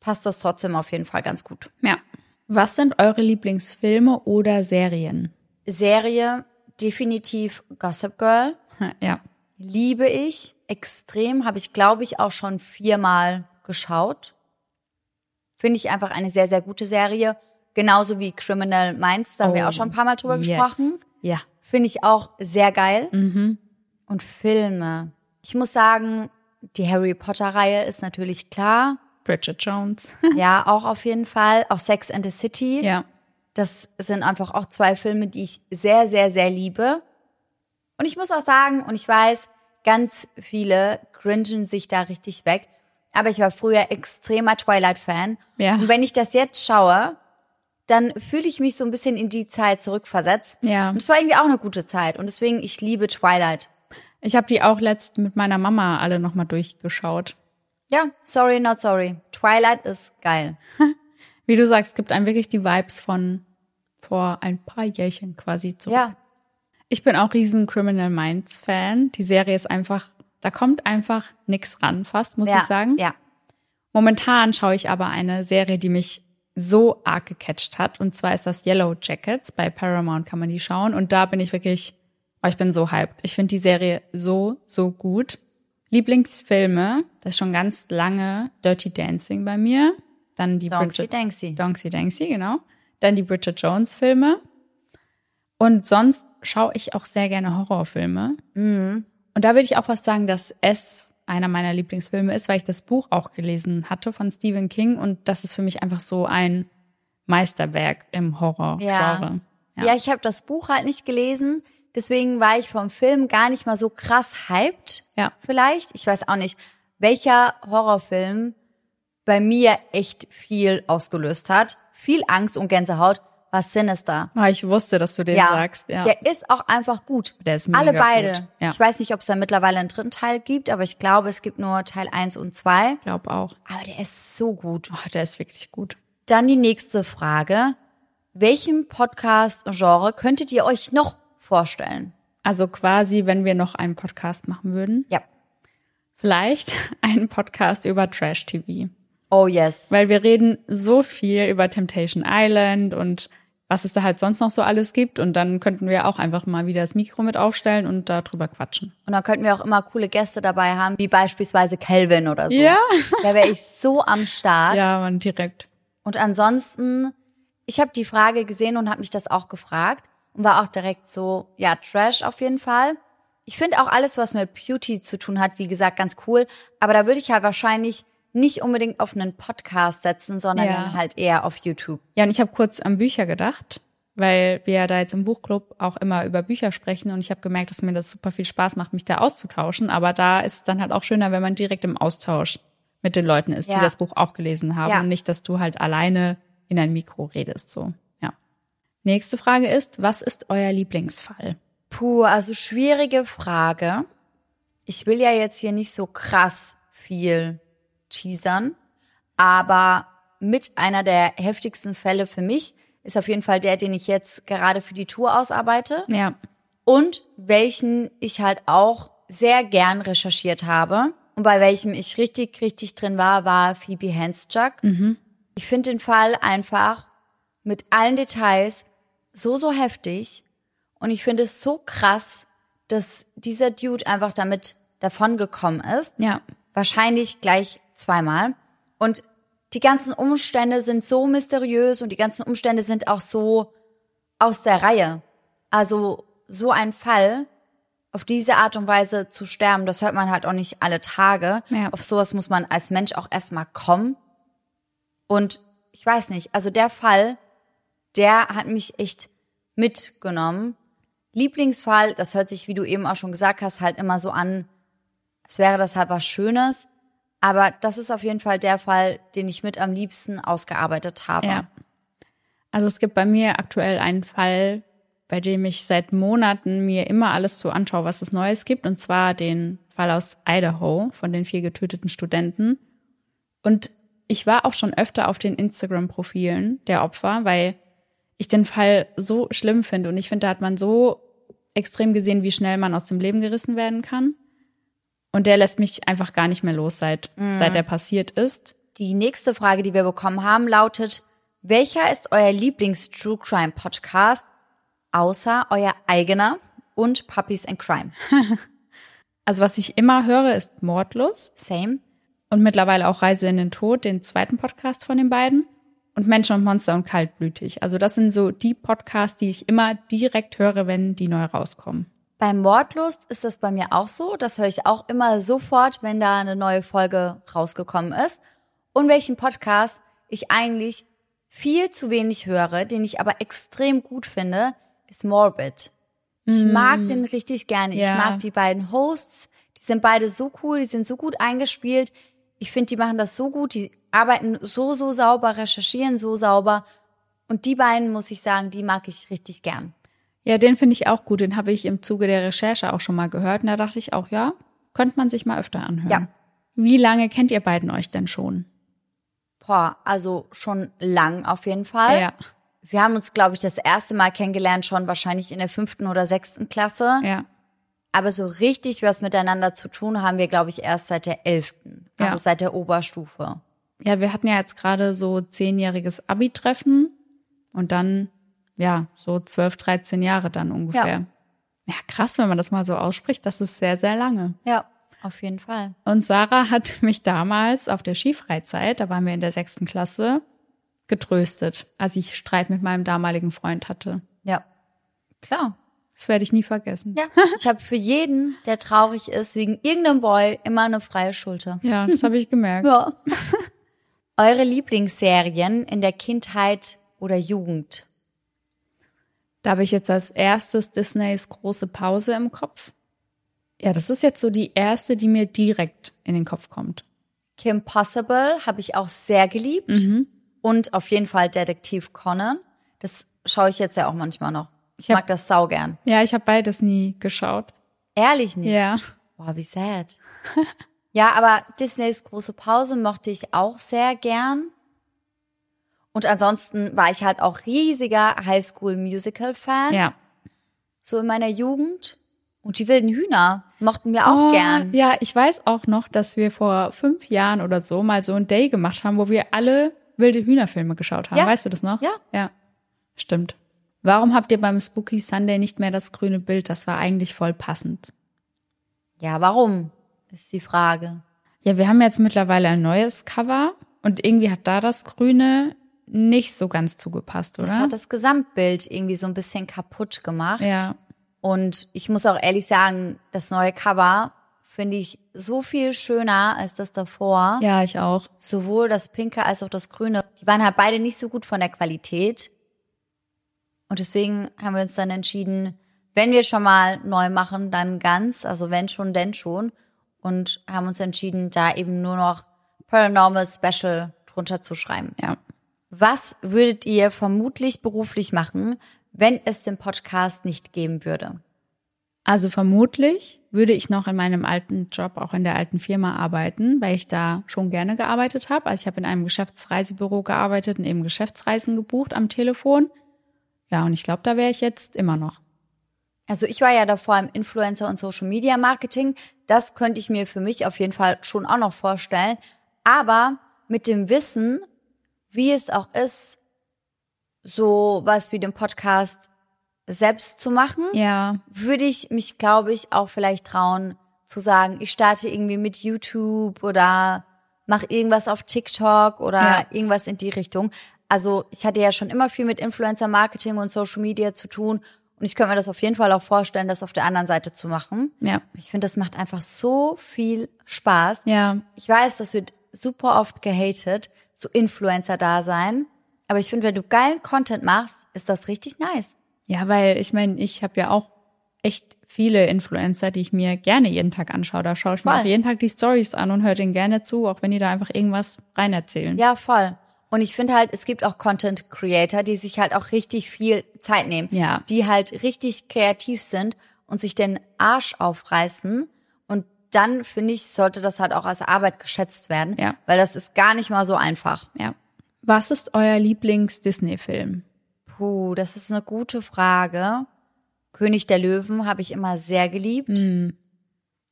passt das trotzdem auf jeden Fall ganz gut. Ja. Was sind eure Lieblingsfilme oder Serien? Serie definitiv Gossip Girl. Ja. Liebe ich extrem. Habe ich, glaube ich, auch schon viermal geschaut. Finde ich einfach eine sehr, sehr gute Serie. Genauso wie Criminal Minds, da haben wir auch schon ein paar Mal drüber Oh, yes. gesprochen. Ja. Finde ich auch sehr geil. Mhm. Und Filme. Ich muss sagen, die Harry Potter-Reihe ist natürlich klar. Bridget Jones. Ja, auch auf jeden Fall. Auch Sex and the City. ja. Das sind einfach auch zwei Filme, die ich sehr, sehr, sehr liebe. Und ich muss auch sagen, und ich weiß, ganz viele cringen sich da richtig weg. Aber ich war früher extremer Twilight-Fan. Ja. Und wenn ich das jetzt schaue, dann fühle ich mich so ein bisschen in die Zeit zurückversetzt. Ja. Und es war irgendwie auch eine gute Zeit. Und deswegen, ich liebe Twilight. Ich habe die auch letzt mit meiner Mama alle nochmal durchgeschaut. Ja, sorry, not sorry. Twilight ist geil. Wie du sagst, gibt einem wirklich die Vibes von vor ein paar Jährchen quasi zurück. Ja. Ich bin auch riesen Criminal Minds Fan. Die Serie ist einfach, da kommt einfach nix ran, fast, muss ja. ich sagen. Ja. Momentan schaue ich aber eine Serie, die mich so arg gecatcht hat. Und zwar ist das Yellow Jackets. Bei Paramount kann man die schauen. Und da bin ich wirklich, oh, ich bin so hyped. Ich finde die Serie so, so gut. Lieblingsfilme, das ist schon ganz lange Dirty Dancing bei mir. Dann die Donksy Bridget, Danksy. Donksy Danksy, genau. Dann die Bridget Jones Filme. Und sonst schaue ich auch sehr gerne Horrorfilme. Und da würde ich auch fast sagen, dass es einer meiner Lieblingsfilme ist, weil ich das Buch auch gelesen hatte von Stephen King und das ist für mich einfach so ein Meisterwerk im Horror-Genre. Ja, ja ich habe das Buch halt nicht gelesen. Deswegen war ich vom Film gar nicht mal so krass hyped. Ja. Vielleicht. Ich weiß auch nicht, welcher Horrorfilm bei mir echt viel ausgelöst hat. Viel Angst und Gänsehaut war Sinister. Ah, Ich wusste, dass du den Ja, sagst. Ja. der ist auch einfach gut. Der ist mega Alle beide. gut, ja. Ich weiß nicht, ob es da mittlerweile einen dritten Teil gibt, aber ich glaube, es gibt nur Teil 1 und 2. Ich glaube auch. Aber der ist so gut. Oh, der ist wirklich gut. Dann die nächste Frage. Welchem Podcast-Genre könntet ihr euch noch vorstellen? Also quasi, wenn wir noch einen Podcast machen würden. Ja. Vielleicht einen Podcast über Trash-TV. Oh yes. Weil wir reden so viel über Temptation Island und was es da halt sonst noch so alles gibt. Und dann könnten wir auch einfach mal wieder das Mikro mit aufstellen und darüber quatschen. Und dann könnten wir auch immer coole Gäste dabei haben, wie beispielsweise Kelvin oder so. Ja. Da wäre ich so am Start. Ja, man direkt. Und ansonsten, ich habe die Frage gesehen und habe mich das auch gefragt und war auch direkt so, ja, Trash auf jeden Fall. Ich finde auch alles, was mit Beauty zu tun hat, wie gesagt, ganz cool. Aber da würde ich halt wahrscheinlich nicht unbedingt auf einen Podcast setzen, sondern Ja. dann halt eher auf YouTube. Ja, und ich habe kurz an Bücher gedacht, weil wir ja da jetzt im Buchclub auch immer über Bücher sprechen und ich habe gemerkt, dass mir das super viel Spaß macht, mich da auszutauschen. Aber da ist es dann halt auch schöner, wenn man direkt im Austausch mit den Leuten ist, die Ja. das Buch auch gelesen haben Ja. und nicht, dass du halt alleine in ein Mikro redest. So, ja. Nächste Frage ist, was ist euer Lieblingsfall? Puh, also schwierige Frage. Ich will ja jetzt hier nicht so krass viel teasern, aber mit einer der heftigsten Fälle für mich ist auf jeden Fall der, den ich jetzt gerade für die Tour ausarbeite. Ja, und welchen ich halt auch sehr gern recherchiert habe. Und bei welchem ich richtig, richtig drin war, war Phoebe Handschuck. Ich finde den Fall einfach mit allen Details so, so heftig. Und ich finde es so krass, dass dieser Dude einfach damit davongekommen ist. ja, Wahrscheinlich gleich zweimal. Und die ganzen Umstände sind so mysteriös und die ganzen Umstände sind auch so aus der Reihe. Also so ein Fall, auf diese Art und Weise zu sterben, das hört man halt auch nicht alle Tage. Ja. Auf sowas muss man als Mensch auch erstmal kommen. Und ich weiß nicht, also der Fall, der hat mich echt mitgenommen. Lieblingsfall, das hört sich, wie du eben auch schon gesagt hast, halt immer so an, als wäre das halt was Schönes. Aber das ist auf jeden Fall der Fall, den ich mit am liebsten ausgearbeitet habe. ja. Also es gibt bei mir aktuell einen Fall, bei dem ich seit Monaten mir immer alles so anschaue, was es Neues gibt, und zwar den Fall aus Idaho von den vier getöteten Studenten. Und ich war auch schon öfter auf den Instagram-Profilen der Opfer, weil ich den Fall so schlimm finde. Und ich finde, da hat man so extrem gesehen, wie schnell man aus dem Leben gerissen werden kann. Und der lässt mich einfach gar nicht mehr los, seit, seit er passiert ist. Die nächste Frage, die wir bekommen haben, lautet, welcher ist euer Lieblings-True Crime Podcast außer euer eigener und Puppies and Crime? Also was ich immer höre, ist Mordlust Same. und mittlerweile auch Reise in den Tod, den zweiten Podcast von den beiden. Und Menschen und Monster und Kaltblütig. Also das sind so die Podcasts, die ich immer direkt höre, wenn die neu rauskommen. Bei Mordlust ist das bei mir auch so. Das höre ich auch immer sofort, wenn da eine neue Folge rausgekommen ist. Und welchen Podcast ich eigentlich viel zu wenig höre, den ich aber extrem gut finde, ist Morbid. Ich mag den richtig gerne. Ich Ja. mag die beiden Hosts. Die sind beide so cool, die sind so gut eingespielt. Ich finde, die machen das so gut. Die arbeiten so, so sauber, recherchieren so sauber. Und die beiden, muss ich sagen, die mag ich richtig gern. Ja, den finde ich auch gut. Den habe ich im Zuge der Recherche auch schon mal gehört. Und da dachte ich auch, ja, könnte man sich mal öfter anhören. Ja. Wie lange kennt ihr beiden euch denn schon? Boah, also schon lang auf jeden Fall. Ja. Wir haben uns, glaube ich, das erste Mal kennengelernt, schon wahrscheinlich in der fünften oder sechsten Klasse. Ja. Aber so richtig was miteinander zu tun haben wir, glaube ich, erst seit der elften. Also Ja. seit der Oberstufe. Ja, wir hatten ja jetzt gerade so zehnjähriges Abi-Treffen und dann, ja, so zwölf, dreizehn Jahre dann ungefähr. Ja. ja, krass, wenn man das mal so ausspricht. Das ist sehr, sehr lange. Ja, auf jeden Fall. Und Sarah hat mich damals auf der Skifreizeit, da waren wir in der sechsten Klasse, getröstet, als ich Streit mit meinem damaligen Freund hatte. Ja, klar. Das werde ich nie vergessen. Ja, ich habe für jeden, der traurig ist, wegen irgendeinem Boy immer eine freie Schulter. Ja, das habe ich gemerkt. Ja. Eure Lieblingsserien in der Kindheit oder Jugend? Da habe ich jetzt als erstes Disneys große Pause im Kopf. Ja, das ist jetzt so die erste, die mir direkt in den Kopf kommt. Kim Possible habe ich auch sehr geliebt. Und auf jeden Fall Detektiv Conan. Das schaue ich jetzt ja auch manchmal noch. Ich hab- mag das sau gern. Ja, ich habe beides nie geschaut. Ehrlich nicht. Ja. Boah, wie sad. ja, aber Disneys große Pause mochte ich auch sehr gern. Und ansonsten war ich halt auch riesiger Highschool-Musical-Fan. Ja. So in meiner Jugend. Und die wilden Hühner mochten wir auch Oh, gern. Ja, ich weiß auch noch, dass wir vor fünf Jahren oder so mal so ein Day gemacht haben, wo wir alle wilde Hühnerfilme geschaut haben. Ja. Weißt du das noch? Ja. Ja. Stimmt. Warum habt ihr beim Spooky Sunday nicht mehr das grüne Bild? Das war eigentlich voll passend. Ja, warum? Ist die Frage. Ja, wir haben jetzt mittlerweile ein neues Cover und irgendwie hat da das Grüne nicht so ganz zugepasst, oder? Das hat das Gesamtbild irgendwie so ein bisschen kaputt gemacht. ja. Und ich muss auch ehrlich sagen, das neue Cover finde ich so viel schöner als das davor. Ja, ich auch. Sowohl das Pinke als auch das Grüne. Die waren halt beide nicht so gut von der Qualität. Und deswegen haben wir uns dann entschieden, wenn wir schon mal neu machen, dann ganz, also wenn schon, denn schon. Und haben uns entschieden, da eben nur noch Paranormal Special drunter zu schreiben. Ja. Was würdet ihr vermutlich beruflich machen, wenn es den Podcast nicht geben würde? Also vermutlich würde ich noch in meinem alten Job, auch in der alten Firma arbeiten, weil ich da schon gerne gearbeitet habe. Also ich habe in einem Geschäftsreisebüro gearbeitet und eben Geschäftsreisen gebucht am Telefon. Ja, und ich glaube, da wäre ich jetzt immer noch. Also ich war ja davor im Influencer und Social Media Marketing. Das könnte ich mir für mich auf jeden Fall schon auch noch vorstellen. Aber mit dem Wissen, wie es auch ist, so was wie den Podcast selbst zu machen, Ja. würde ich mich, glaube ich, auch vielleicht trauen zu sagen, ich starte irgendwie mit YouTube oder mache irgendwas auf TikTok oder Ja. irgendwas in die Richtung. Also ich hatte ja schon immer viel mit Influencer Marketing und Social Media zu tun und ich könnte mir das auf jeden Fall auch vorstellen, das auf der anderen Seite zu machen. Ja. Ich finde, das macht einfach so viel Spaß. Ja. Ich weiß, das wird super oft gehatet, so Influencer-Dasein. Aber ich finde, wenn du geilen Content machst, ist das richtig nice. Ja, weil ich meine, ich habe ja auch echt viele Influencer, die ich mir gerne jeden Tag anschaue. Da schaue ich mir auch jeden Tag die Stories an und höre denen gerne zu, auch wenn die da einfach irgendwas rein erzählen. Ja, voll. Und ich finde halt, es gibt auch Content Creator, die sich halt auch richtig viel Zeit nehmen. Ja. Die halt richtig kreativ sind und sich den Arsch aufreißen. Dann, finde ich, sollte das halt auch als Arbeit geschätzt werden. Ja. Weil das ist gar nicht mal so einfach. Ja. Was ist euer Lieblings-Disney-Film? Puh, das ist eine gute Frage. König der Löwen habe ich immer sehr geliebt.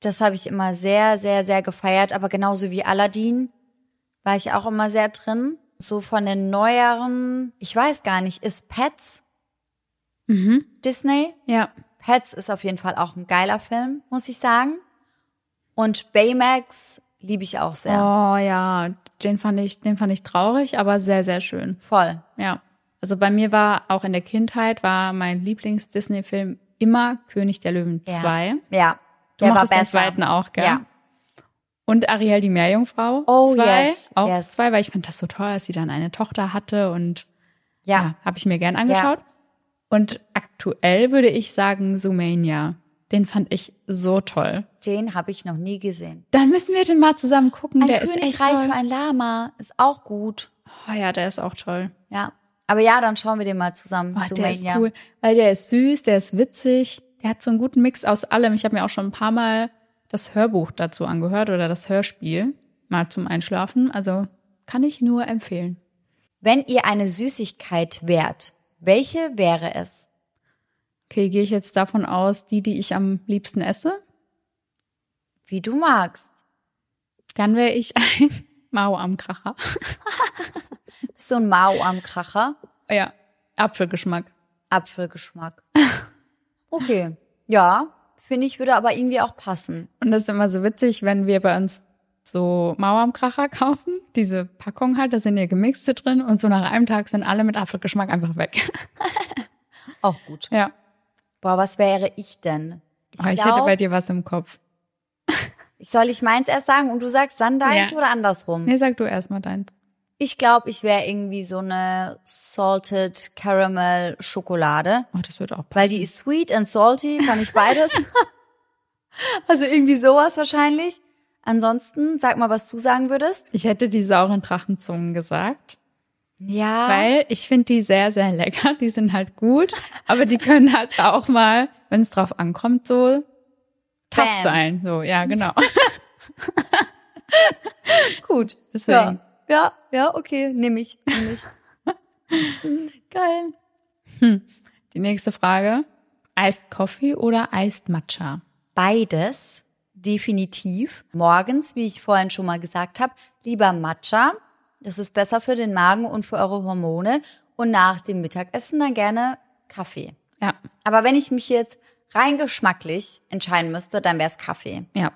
Das habe ich immer sehr, sehr, sehr gefeiert. Aber genauso wie Aladdin war ich auch immer sehr drin. So von den neueren, ich weiß gar nicht, ist Pets Disney? Ja. Pets ist auf jeden Fall auch ein geiler Film, muss ich sagen. Und Baymax liebe ich auch sehr. Oh ja, den fand ich, den fand ich traurig, aber sehr, sehr schön. Voll. Ja. Also bei mir war auch in der Kindheit war mein Lieblings-Disney-Film immer König der Löwen Ja. 2. Ja. Du der war mochtest den besser. zweiten auch, gell? Ja. Und Ariel die Meerjungfrau. Oh, zwei, yes, Auch yes. zwei, weil ich fand das so toll, dass sie dann eine Tochter hatte und Ja. ja, habe ich mir gern angeschaut. Und aktuell würde ich sagen Zoomania. Den fand ich so toll. Den habe ich noch nie gesehen. Dann müssen wir den mal zusammen gucken. Ein der Königreich für ein Lama ist auch gut. Oh ja, der ist auch toll. Ja. Aber ja, dann schauen wir den mal zusammen. Oh, der ist cool, weil der ist süß, der ist witzig, der hat so einen guten Mix aus allem. Ich habe mir auch schon ein paar Mal das Hörbuch dazu angehört oder das Hörspiel mal zum Einschlafen. Also kann ich nur empfehlen. Wenn ihr eine Süßigkeit wärt, welche wäre es? Okay, gehe ich jetzt davon aus, die, die ich am liebsten esse? Wie du magst. Dann wäre ich ein Mau am Kracher. Bist so ein Mau am Kracher? Ja, Apfelgeschmack. Apfelgeschmack. Okay. Ja, finde ich, würde aber irgendwie auch passen. Und das ist immer so witzig, wenn wir bei uns so Mau am Kracher kaufen, diese Packung halt, da sind ja Gemixte drin und so nach einem Tag sind alle mit Apfelgeschmack einfach weg. Auch gut. Ja. Boah, was wäre ich denn? Ich, Oh, ich glaub, hätte bei dir was im Kopf. Soll ich meins erst sagen und du sagst dann deins Ja. oder andersrum? Nee, sag du erst mal deins. Ich glaube, ich wäre irgendwie so eine Salted Caramel Schokolade. Oh, das wird auch passen. Weil die ist sweet and salty, kann ich beides. also irgendwie sowas wahrscheinlich. Ansonsten, sag mal, was du sagen würdest. Ich hätte die sauren Drachenzungen gesagt, Ja. weil ich finde die sehr, sehr lecker. Die sind halt gut, aber die können halt auch mal, wenn es drauf ankommt, so tough Bam. sein. So, ja, genau. gut. Deswegen. Ja, ja, ja okay, nehme ich, nehme ich. Geil. Die nächste Frage. Iced Coffee oder Iced Matcha? Beides, definitiv. Morgens, wie ich vorhin schon mal gesagt habe, lieber Matcha. Das ist besser für den Magen und für eure Hormone. Und nach dem Mittagessen dann gerne Kaffee. Ja, Aber wenn ich mich jetzt rein geschmacklich entscheiden müsste, dann wäre es Kaffee. ja.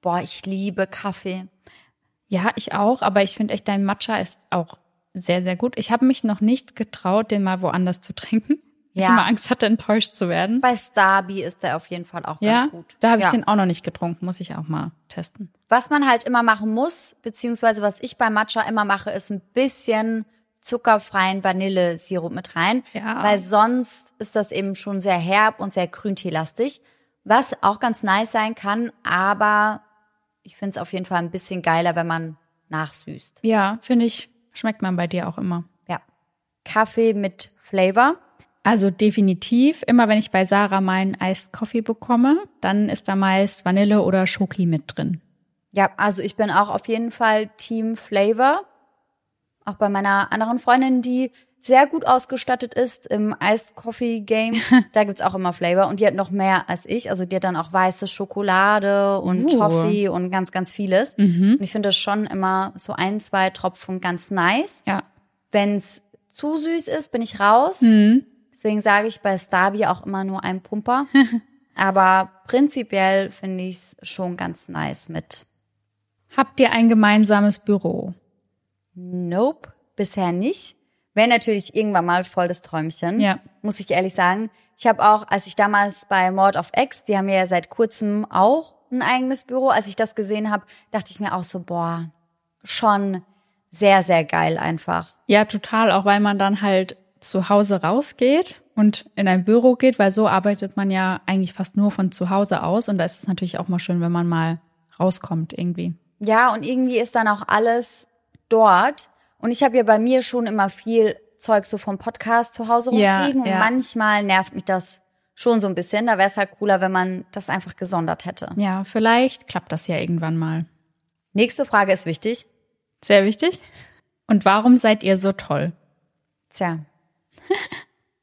Boah, ich liebe Kaffee. Ja, ich auch, aber ich finde echt, dein Matcha ist auch sehr, sehr gut. Ich habe mich noch nicht getraut, den mal woanders zu trinken. ich Ja. immer Angst hatte, enttäuscht zu werden. Bei Starby ist der auf jeden Fall auch Ja, ganz gut. da habe ich ja. den auch noch nicht getrunken, muss ich auch mal testen. Was man halt immer machen muss, beziehungsweise was ich bei Matcha immer mache, ist ein bisschen zuckerfreien Vanillesirup mit rein. Ja. Weil sonst ist das eben schon sehr herb und sehr grünteelastig. Was auch ganz nice sein kann, aber ich finde es auf jeden Fall ein bisschen geiler, wenn man nachsüßt. Ja, finde ich, schmeckt man bei dir auch immer. Ja. Kaffee mit Flavor. Also definitiv, immer wenn ich bei Sarah meinen Iced Coffee bekomme, dann ist da meist Vanille oder Schoki mit drin. Ja, also ich bin auch auf jeden Fall Team Flavor. Auch bei meiner anderen Freundin, die sehr gut ausgestattet ist im Iced Coffee Game. da gibt's auch immer Flavor und die hat noch mehr als ich. Also die hat dann auch weiße Schokolade und Uh. Toffee und ganz, ganz vieles. Und ich finde das schon immer so ein, zwei Tropfen ganz nice. Ja. Wenn's zu süß ist, bin ich raus. Deswegen sage ich bei Starby auch immer nur einen Pumper. Aber prinzipiell finde ich's schon ganz nice mit Habt ihr ein gemeinsames Büro? Nope, bisher nicht. Wäre natürlich irgendwann mal voll das Träumchen. Ja. Muss ich ehrlich sagen. Ich habe auch, als ich damals bei Mord of X, die haben ja seit kurzem auch ein eigenes Büro, als ich das gesehen habe, dachte ich mir auch so, boah, schon sehr, sehr geil einfach. Ja, total, auch weil man dann halt zu Hause rausgeht und in ein Büro geht, weil so arbeitet man ja eigentlich fast nur von zu Hause aus und da ist es natürlich auch mal schön, wenn man mal rauskommt irgendwie. Ja, und irgendwie ist dann auch alles dort. Und ich habe ja bei mir schon immer viel Zeug so vom Podcast zu Hause Ja, rumfliegen. ja. Und manchmal nervt mich das schon so ein bisschen. Da wäre es halt cooler, wenn man das einfach gesondert hätte. Ja, vielleicht klappt das ja irgendwann mal. Nächste Frage ist wichtig. Sehr wichtig. Und warum seid ihr so toll? Tja,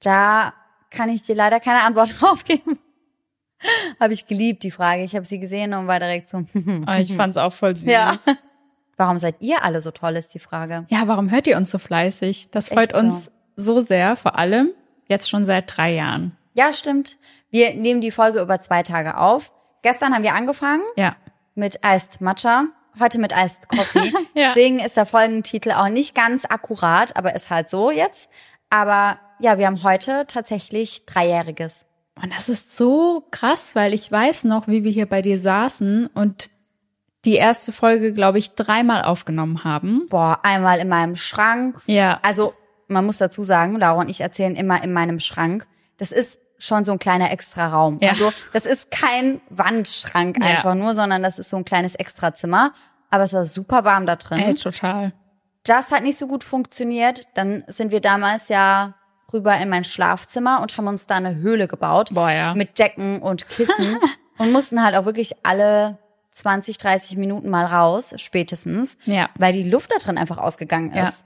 da kann ich dir leider keine Antwort drauf geben. habe ich geliebt, die Frage. Ich habe sie gesehen und war direkt so, Oh, ich fand's auch voll süß. ja. Warum seid ihr alle so toll, ist die Frage. Ja, warum hört ihr uns so fleißig? Das freut Echt so. uns so sehr, vor allem jetzt schon seit drei Jahren. Ja, stimmt. Wir nehmen die Folge über zwei Tage auf. Gestern haben wir angefangen Ja. mit Iced Matcha, heute mit Iced Coffee. Ja. Deswegen ist der Folgentitel auch nicht ganz akkurat, aber ist halt so jetzt. Aber ja, wir haben heute tatsächlich Dreijähriges. Und das ist so krass, weil ich weiß noch, wie wir hier bei dir saßen und die erste Folge, glaube ich, dreimal aufgenommen haben. Boah, einmal in meinem Schrank, Ja. Also, man muss dazu sagen, Laura und ich erzählen immer in meinem Schrank. Das ist schon so ein kleiner extra Raum. Ja. Also, das ist kein Wandschrank Ja. einfach nur, sondern das ist so ein kleines Extrazimmer. Aber es war super warm da drin. Ey, total. Das hat nicht so gut funktioniert. Dann sind wir damals ja rüber in mein Schlafzimmer und haben uns da eine Höhle gebaut. Boah, ja. Mit Decken und Kissen. und mussten halt auch wirklich alle 20, 30 Minuten mal raus, spätestens. Ja. Weil die Luft da drin einfach ausgegangen Ja. ist.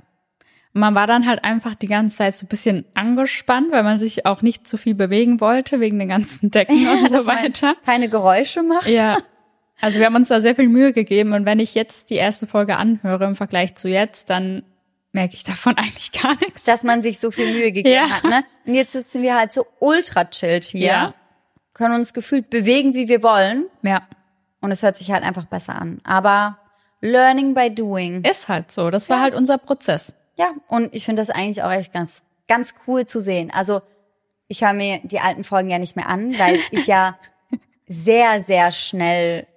Und man war dann halt einfach die ganze Zeit so ein bisschen angespannt, weil man sich auch nicht zu viel bewegen wollte wegen den ganzen Decken und so weiter. keine Geräusche macht. Ja. Also wir haben uns da sehr viel Mühe gegeben und wenn ich jetzt die erste Folge anhöre im Vergleich zu jetzt, dann merke ich davon eigentlich gar nichts. Dass man sich so viel Mühe gegeben Ja. hat, ne? Und jetzt sitzen wir halt so ultra chillt hier. Ja. Können uns gefühlt bewegen, wie wir wollen. Ja. Und es hört sich halt einfach besser an. Aber learning by doing. Ist halt so. Das war halt unser Prozess. Ja, und ich finde das eigentlich auch echt ganz, ganz cool zu sehen. Also ich höre mir die alten Folgen ja nicht mehr an, weil ich ja sehr, sehr schnell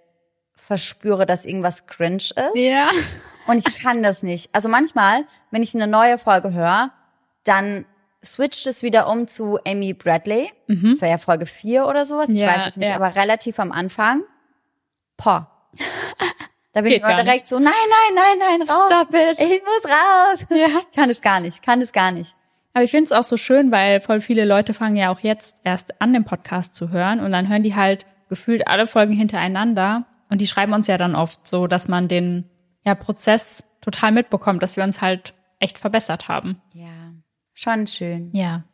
verspüre, dass irgendwas cringe ist. Ja. Und ich kann das nicht. Also manchmal, wenn ich eine neue Folge höre, dann switcht es wieder um zu Amy Bradley. Das war ja Folge 4 oder sowas. Ich Mhm. Ja, weiß es nicht, ja. aber relativ am Anfang. Poh. Da bin Geht ich immer direkt so, nein, nein, nein, nein, raus. Stop it. Ich muss raus. Ja. Kann es gar nicht, kann es gar nicht. Aber ich finde es auch so schön, weil voll viele Leute fangen ja auch jetzt erst an, den Podcast zu hören und dann hören die halt gefühlt alle Folgen hintereinander und die schreiben uns ja dann oft so, dass man den ja, Prozess total mitbekommt, dass wir uns halt echt verbessert haben. Ja, schon schön. Ja.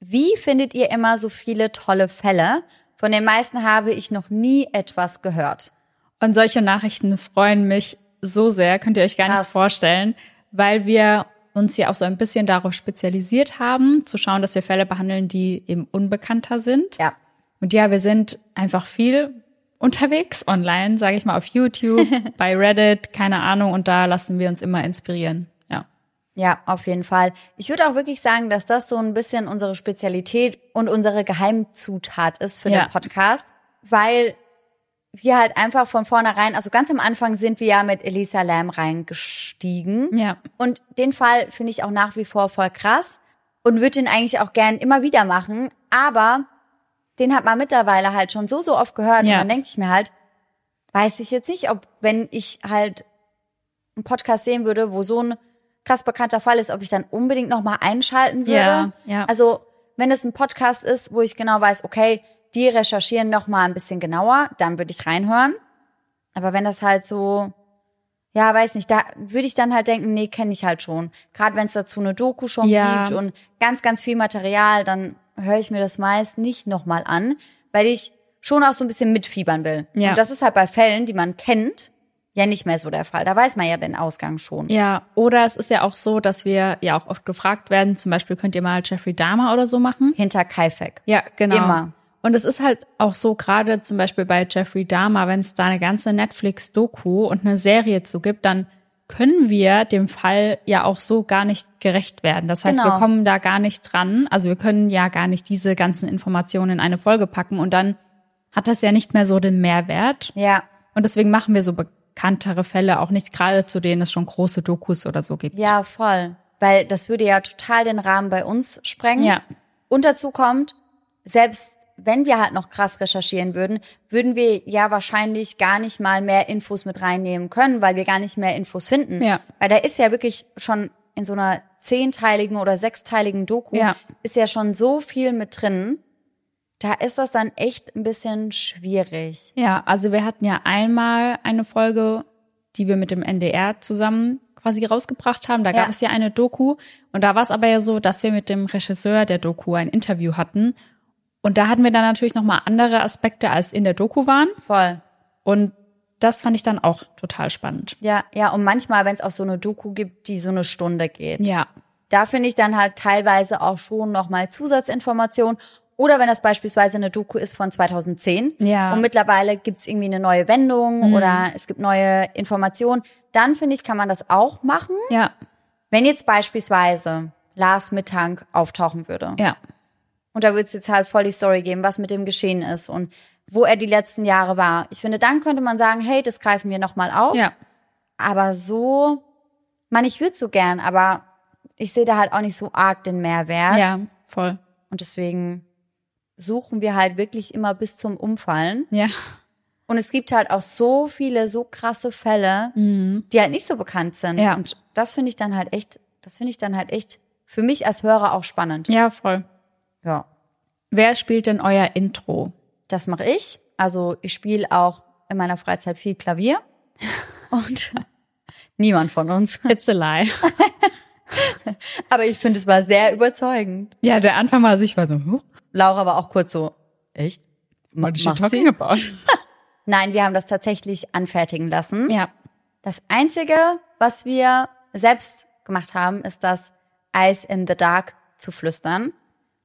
Wie findet ihr immer so viele tolle Fälle? Von den meisten habe ich noch nie etwas gehört. Und solche Nachrichten freuen mich so sehr, könnt ihr euch gar Krass. nicht vorstellen, weil wir uns ja auch so ein bisschen darauf spezialisiert haben, zu schauen, dass wir Fälle behandeln, die eben unbekannter sind. Ja. Und ja, wir sind einfach viel unterwegs online, sage ich mal, auf YouTube, bei Reddit, keine Ahnung, und da lassen wir uns immer inspirieren. Ja. Auf jeden Fall. Ich würde auch wirklich sagen, dass das so ein bisschen unsere Spezialität und unsere Geheimzutat ist für Ja. den Podcast, weil wir halt einfach von vornherein, also ganz am Anfang sind wir ja mit Elisa Lam reingestiegen. Ja. Und den Fall finde ich auch nach wie vor voll krass und würde den eigentlich auch gern immer wieder machen. Aber den hat man mittlerweile halt schon so, so oft gehört. Ja. Und dann denke ich mir halt, weiß ich jetzt nicht, ob wenn ich halt einen Podcast sehen würde, wo so ein krass bekannter Fall ist, ob ich dann unbedingt nochmal einschalten würde. Ja, ja. Also wenn es ein Podcast ist, wo ich genau weiß, okay, die recherchieren noch mal ein bisschen genauer, dann würde ich reinhören. Aber wenn das halt so, ja, weiß nicht, da würde ich dann halt denken, nee, kenne ich halt schon. Gerade wenn es dazu eine Doku schon Ja. gibt und ganz, ganz viel Material, dann höre ich mir das meist nicht noch mal an, weil ich schon auch so ein bisschen mitfiebern will. Ja. Und das ist halt bei Fällen, die man kennt, ja nicht mehr so der Fall. Da weiß man ja den Ausgang schon. Ja, oder es ist ja auch so, dass wir ja auch oft gefragt werden, zum Beispiel könnt ihr mal Jeffrey Dahmer oder so machen. Hinter Kaifek. Ja, genau. Immer. Und es ist halt auch so, gerade zum Beispiel bei Jeffrey Dahmer, wenn es da eine ganze Netflix-Doku und eine Serie zu gibt, dann können wir dem Fall ja auch so gar nicht gerecht werden. Das heißt, Genau. wir kommen da gar nicht dran. Also wir können ja gar nicht diese ganzen Informationen in eine Folge packen und dann hat das ja nicht mehr so den Mehrwert. Ja. Und deswegen machen wir so bekanntere Fälle auch nicht, gerade zu denen es schon große Dokus oder so gibt. Ja, voll. Weil das würde ja total den Rahmen bei uns sprengen. Ja. Und dazu kommt, selbst wenn wir halt noch krass recherchieren würden, würden wir ja wahrscheinlich gar nicht mal mehr Infos mit reinnehmen können, weil wir gar nicht mehr Infos finden. Ja. Weil da ist ja wirklich schon in so einer zehnteiligen oder sechsteiligen Doku Ja. ist ja schon so viel mit drin. Da ist das dann echt ein bisschen schwierig. Ja, also wir hatten ja einmal eine Folge, die wir mit dem NDR zusammen quasi rausgebracht haben. Da gab Ja. es ja eine Doku. Und da war es aber ja so, dass wir mit dem Regisseur der Doku ein Interview hatten. Und da hatten wir dann natürlich nochmal andere Aspekte, als in der Doku waren. Voll. Und das fand ich dann auch total spannend. Ja, ja, und manchmal, wenn es auch so eine Doku gibt, die so eine Stunde geht. Ja. Da finde ich dann halt teilweise auch schon nochmal Zusatzinformationen. Oder wenn das beispielsweise eine Doku ist von 2010 Ja. und mittlerweile gibt's irgendwie eine neue Wendung oder es gibt neue Informationen, dann finde ich, kann man das auch machen. Ja. Wenn jetzt beispielsweise Lars Mittank auftauchen würde Ja. und da würde es jetzt halt voll die Story geben, was mit dem geschehen ist und wo er die letzten Jahre war. Ich finde, dann könnte man sagen, hey, das greifen wir nochmal auf. Ja. Aber so, man, ich würde so gern, aber ich sehe da halt auch nicht so arg den Mehrwert. Ja, voll. Und deswegen suchen wir halt wirklich immer bis zum Umfallen. Ja. Und es gibt halt auch so viele, so krasse Fälle, die halt nicht so bekannt sind. Ja. Und das finde ich dann halt echt, das finde ich dann halt echt für mich als Hörer auch spannend. Ja, voll. Ja. Wer spielt denn euer Intro? Das mache ich. Also ich spiele auch in meiner Freizeit viel Klavier. Und niemand von uns. It's a lie. Aber ich finde, es war sehr überzeugend. Ja, der Anfang war sich war so, huh, Laura war auch kurz so, echt? she Macht talking sie? about? Nein, wir haben das tatsächlich anfertigen lassen. Ja. Das Einzige, was wir selbst gemacht haben, ist das Eyes in the Dark zu flüstern.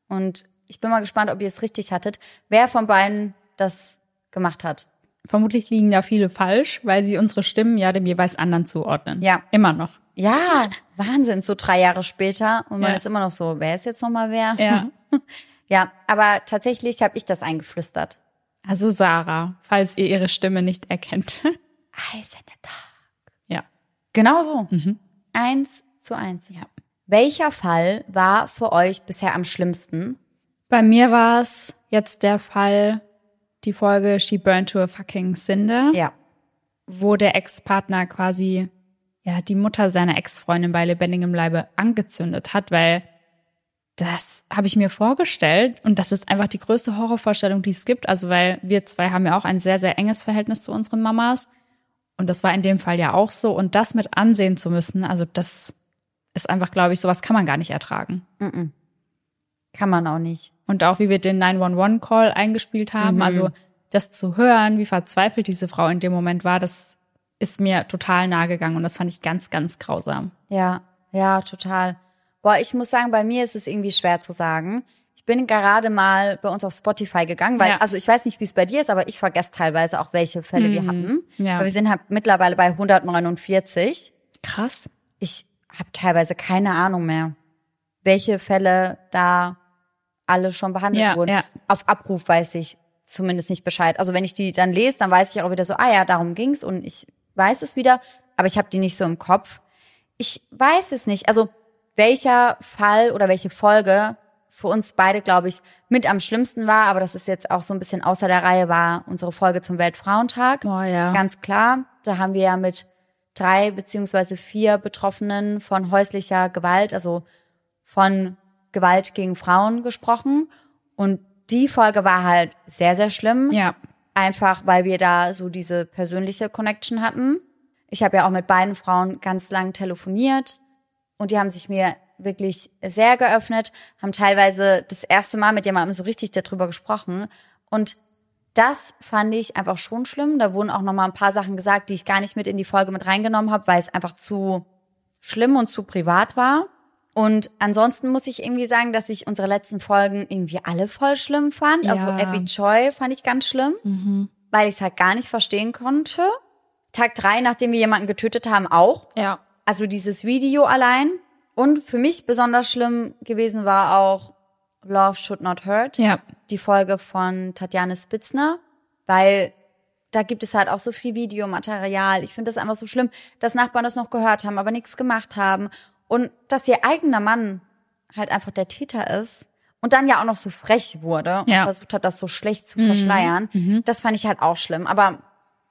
Und ich bin mal gespannt, ob ihr es richtig hattet. Wer von beiden das gemacht hat? Vermutlich liegen da viele falsch, weil sie unsere Stimmen ja dem jeweils anderen zuordnen. Ja. Immer noch. Ja, Wahnsinn, so drei Jahre später und man Ja. ist immer noch so, wer ist jetzt nochmal wer? Ja. Ja, aber tatsächlich habe ich das eingeflüstert. Also Sarah, falls ihr ihre Stimme nicht erkennt. Eyes in the Dark. ja. Genau so. Eins zu eins. Ja. Welcher Fall war für euch bisher am schlimmsten? Bei mir war es jetzt der Fall, die Folge She Burned to a Fucking Cinder, Ja. wo der Ex-Partner quasi ja die Mutter seiner Ex-Freundin bei lebendigem Leibe angezündet hat, weil das habe ich mir vorgestellt und das ist einfach die größte Horrorvorstellung, die es gibt. Also weil wir zwei haben ja auch ein sehr, sehr enges Verhältnis zu unseren Mamas und das war in dem Fall ja auch so und das mit ansehen zu müssen, also das ist einfach, glaube ich, sowas kann man gar nicht ertragen. Kann man auch nicht. Und auch wie wir den 911-Call eingespielt haben, also das zu hören, wie verzweifelt diese Frau in dem Moment war, das ist mir total nahe gegangen und das fand ich ganz, ganz grausam. Ja, ja, total. Boah, ich muss sagen, bei mir ist es irgendwie schwer zu sagen. Ich bin gerade mal bei uns auf Spotify gegangen, weil, Ja. also ich weiß nicht, wie es bei dir ist, aber ich vergesse teilweise auch, welche Fälle wir hatten. Ja. Aber wir sind halt mittlerweile bei 149. Krass. Ich habe teilweise keine Ahnung mehr, welche Fälle da alle schon behandelt Ja, wurden. ja. Auf Abruf weiß ich zumindest nicht Bescheid. Also wenn ich die dann lese, dann weiß ich auch wieder so, ah ja, darum ging's und ich weiß es wieder, aber ich habe die nicht so im Kopf. Ich weiß es nicht. Also welcher Fall oder welche Folge für uns beide, glaube ich, mit am schlimmsten war, aber das ist jetzt auch so ein bisschen außer der Reihe, war unsere Folge zum Weltfrauentag. Oh ja. Ganz klar. Da haben wir ja mit drei beziehungsweise vier Betroffenen von häuslicher Gewalt, also von Gewalt gegen Frauen gesprochen. Und die Folge war halt sehr, sehr schlimm. Ja. Einfach, weil wir da so diese persönliche Connection hatten. Ich habe ja auch mit beiden Frauen ganz lang telefoniert und die haben sich mir wirklich sehr geöffnet, haben teilweise das erste Mal mit jemandem so richtig darüber gesprochen. Und das fand ich einfach schon schlimm. Da wurden auch noch mal ein paar Sachen gesagt, die ich gar nicht mit in die Folge mit reingenommen habe, weil es einfach zu schlimm und zu privat war. Und ansonsten muss ich irgendwie sagen, dass ich unsere letzten Folgen irgendwie alle voll schlimm fand. Also Ja. Abby Choi fand ich ganz schlimm, weil ich es halt gar nicht verstehen konnte. Tag drei, nachdem wir jemanden getötet haben, auch. Ja. Also dieses Video allein. Und für mich besonders schlimm gewesen war auch Love Should Not Hurt Ja. die Folge von Tatjane Spitzner, weil da gibt es halt auch so viel Videomaterial. Ich finde das einfach so schlimm, dass Nachbarn das noch gehört haben, aber nichts gemacht haben. Und dass ihr eigener Mann halt einfach der Täter ist und dann ja auch noch so frech wurde und Ja. versucht hat, das so schlecht zu verschleiern, das fand ich halt auch schlimm. Aber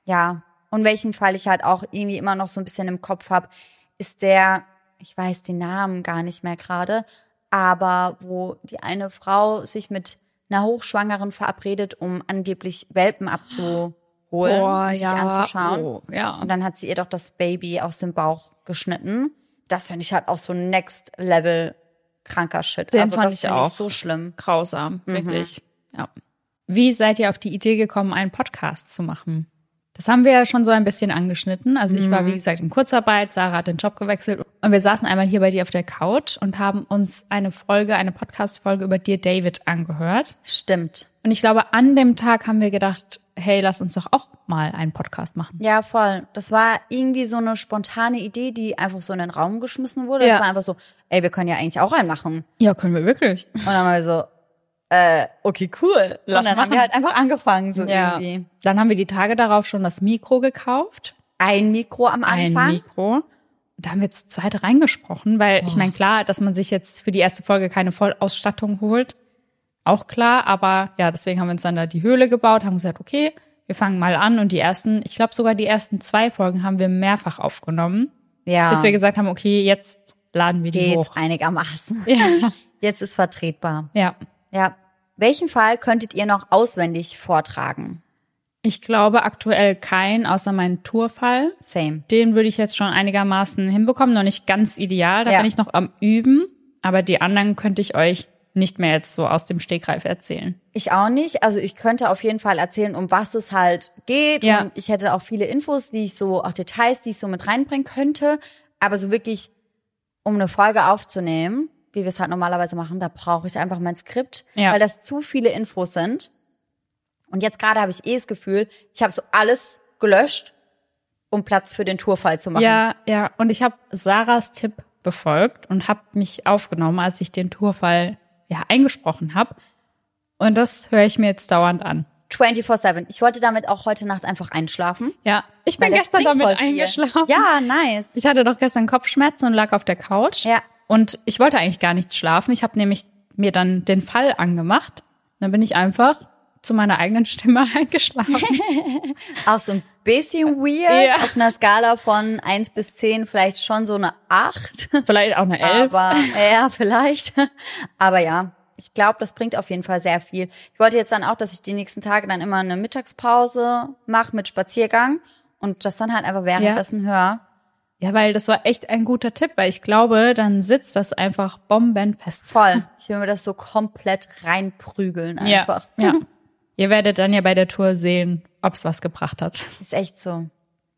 ja, und welchen Fall ich halt auch irgendwie immer noch so ein bisschen im Kopf habe, ist der, ich weiß den Namen gar nicht mehr gerade, aber wo die eine Frau sich mit einer Hochschwangeren verabredet, um angeblich Welpen abzuholen, Boah, und sich ja. anzuschauen. Oh, ja. Und dann hat sie ihr doch das Baby aus dem Bauch geschnitten. Das finde ich halt auch so next level kranker Shit. Den also fand das ich auch. ich so schlimm. Grausam, Mhm. wirklich. Ja. Wie seid ihr auf die Idee gekommen, einen Podcast zu machen? Das haben wir ja schon so ein bisschen angeschnitten. Also ich Mhm. war, wie gesagt, in Kurzarbeit, Sarah hat den Job gewechselt und wir saßen einmal hier bei dir auf der Couch und haben uns eine Folge, eine Podcast-Folge über dir, David, angehört. Stimmt. Und ich glaube, an dem Tag haben wir gedacht, hey, lass uns doch auch mal einen Podcast machen. Ja, voll. Das war irgendwie so eine spontane Idee, die einfach so in den Raum geschmissen wurde. Ja. Das war einfach so, ey, wir können ja eigentlich auch einen machen. Ja, können wir wirklich. Und dann haben wir so, äh, okay, cool. Lass und dann haben machen. wir halt einfach angefangen, so irgendwie. Dann haben wir die Tage darauf schon das Mikro gekauft. Ein Mikro am ein Anfang. Mikro. Da haben wir zu zweit reingesprochen, weil ich meine, klar, dass man sich jetzt für die erste Folge keine Vollausstattung holt, auch klar, aber ja, deswegen haben wir uns dann da die Höhle gebaut, haben gesagt, okay, wir fangen mal an und die ersten, ich glaube sogar die ersten zwei Folgen haben wir mehrfach aufgenommen, ja, bis wir gesagt haben, okay, jetzt laden wir die geht's hoch. einigermaßen. Ja. Jetzt ist vertretbar. ja. Ja. Welchen Fall könntet ihr noch auswendig vortragen? Ich glaube aktuell kein, außer meinen Tourfall. Same. Den würde ich jetzt schon einigermaßen hinbekommen, noch nicht ganz ideal, da Ja. bin ich noch am Üben, aber die anderen könnte ich euch nicht mehr jetzt so aus dem Stegreif erzählen. Ich auch nicht. Also ich könnte auf jeden Fall erzählen, um was es halt geht. Ja. Und ich hätte auch viele Infos, die ich so, auch Details, die ich so mit reinbringen könnte. Aber so wirklich, um eine Folge aufzunehmen, wie wir es halt normalerweise machen, da brauche ich einfach mein Skript, Ja. weil das zu viele Infos sind. Und jetzt gerade habe ich eh das Gefühl, ich habe so alles gelöscht, um Platz für den Tourfall zu machen. Ja, ja. Und ich habe Sarahs Tipp befolgt und habe mich aufgenommen, als ich den Tourfall ja eingesprochen habe. Und das höre ich mir jetzt dauernd an. 24-7. Ich wollte damit auch heute Nacht einfach einschlafen. Ja, ich bin gestern damit eingeschlafen. Ja, nice. Ich hatte doch gestern Kopfschmerzen und lag auf der Couch. Ja. Und ich wollte eigentlich gar nicht schlafen. Ich habe nämlich mir dann den Fall angemacht. Dann bin ich einfach zu meiner eigenen Stimme eingeschlafen. Auch so ein bisschen weird. Ja. Auf einer Skala von 1 bis 10 vielleicht schon so eine 8. Vielleicht auch eine Elf. Aber, ja, vielleicht. Aber ja, ich glaube, das bringt auf jeden Fall sehr viel. Ich wollte jetzt dann auch, dass ich die nächsten Tage dann immer eine Mittagspause mache mit Spaziergang und das dann halt einfach währenddessen höre. Ja, weil das war echt ein guter Tipp, weil ich glaube, dann sitzt das einfach bombenfest. Voll. Ich will mir das so komplett reinprügeln einfach. Ja, ja. Ihr werdet dann ja bei der Tour sehen, ob es was gebracht hat. Ist echt so.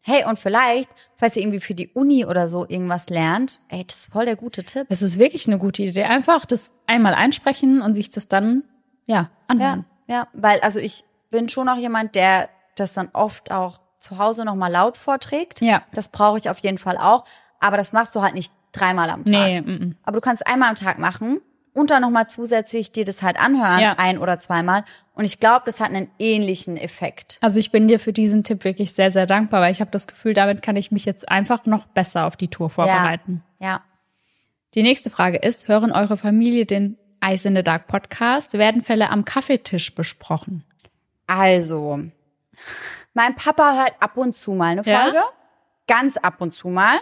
Hey, und vielleicht, falls ihr irgendwie für die Uni oder so irgendwas lernt, ey, das ist voll der gute Tipp. Das ist wirklich eine gute Idee. Einfach das einmal einsprechen und sich das dann, ja, Ja, anhören. ja, weil also ich bin schon auch jemand, der das dann oft auch zu Hause nochmal laut vorträgt. Ja. Das brauche ich auf jeden Fall auch. Aber das machst du halt nicht dreimal am Tag. Nee, mm, mm. Aber du kannst einmal am Tag machen und dann nochmal zusätzlich dir das halt anhören, Ja. ein oder zweimal. Und ich glaube, das hat einen ähnlichen Effekt. Also ich bin dir für diesen Tipp wirklich sehr, sehr dankbar, weil ich habe das Gefühl, damit kann ich mich jetzt einfach noch besser auf die Tour vorbereiten. Ja. ja. Die nächste Frage ist, hören eure Familie den Ice in the Dark Podcast? Werden Fälle am Kaffeetisch besprochen? Also, mein Papa hört ab und zu mal eine Ja? Folge. Ganz ab und zu mal.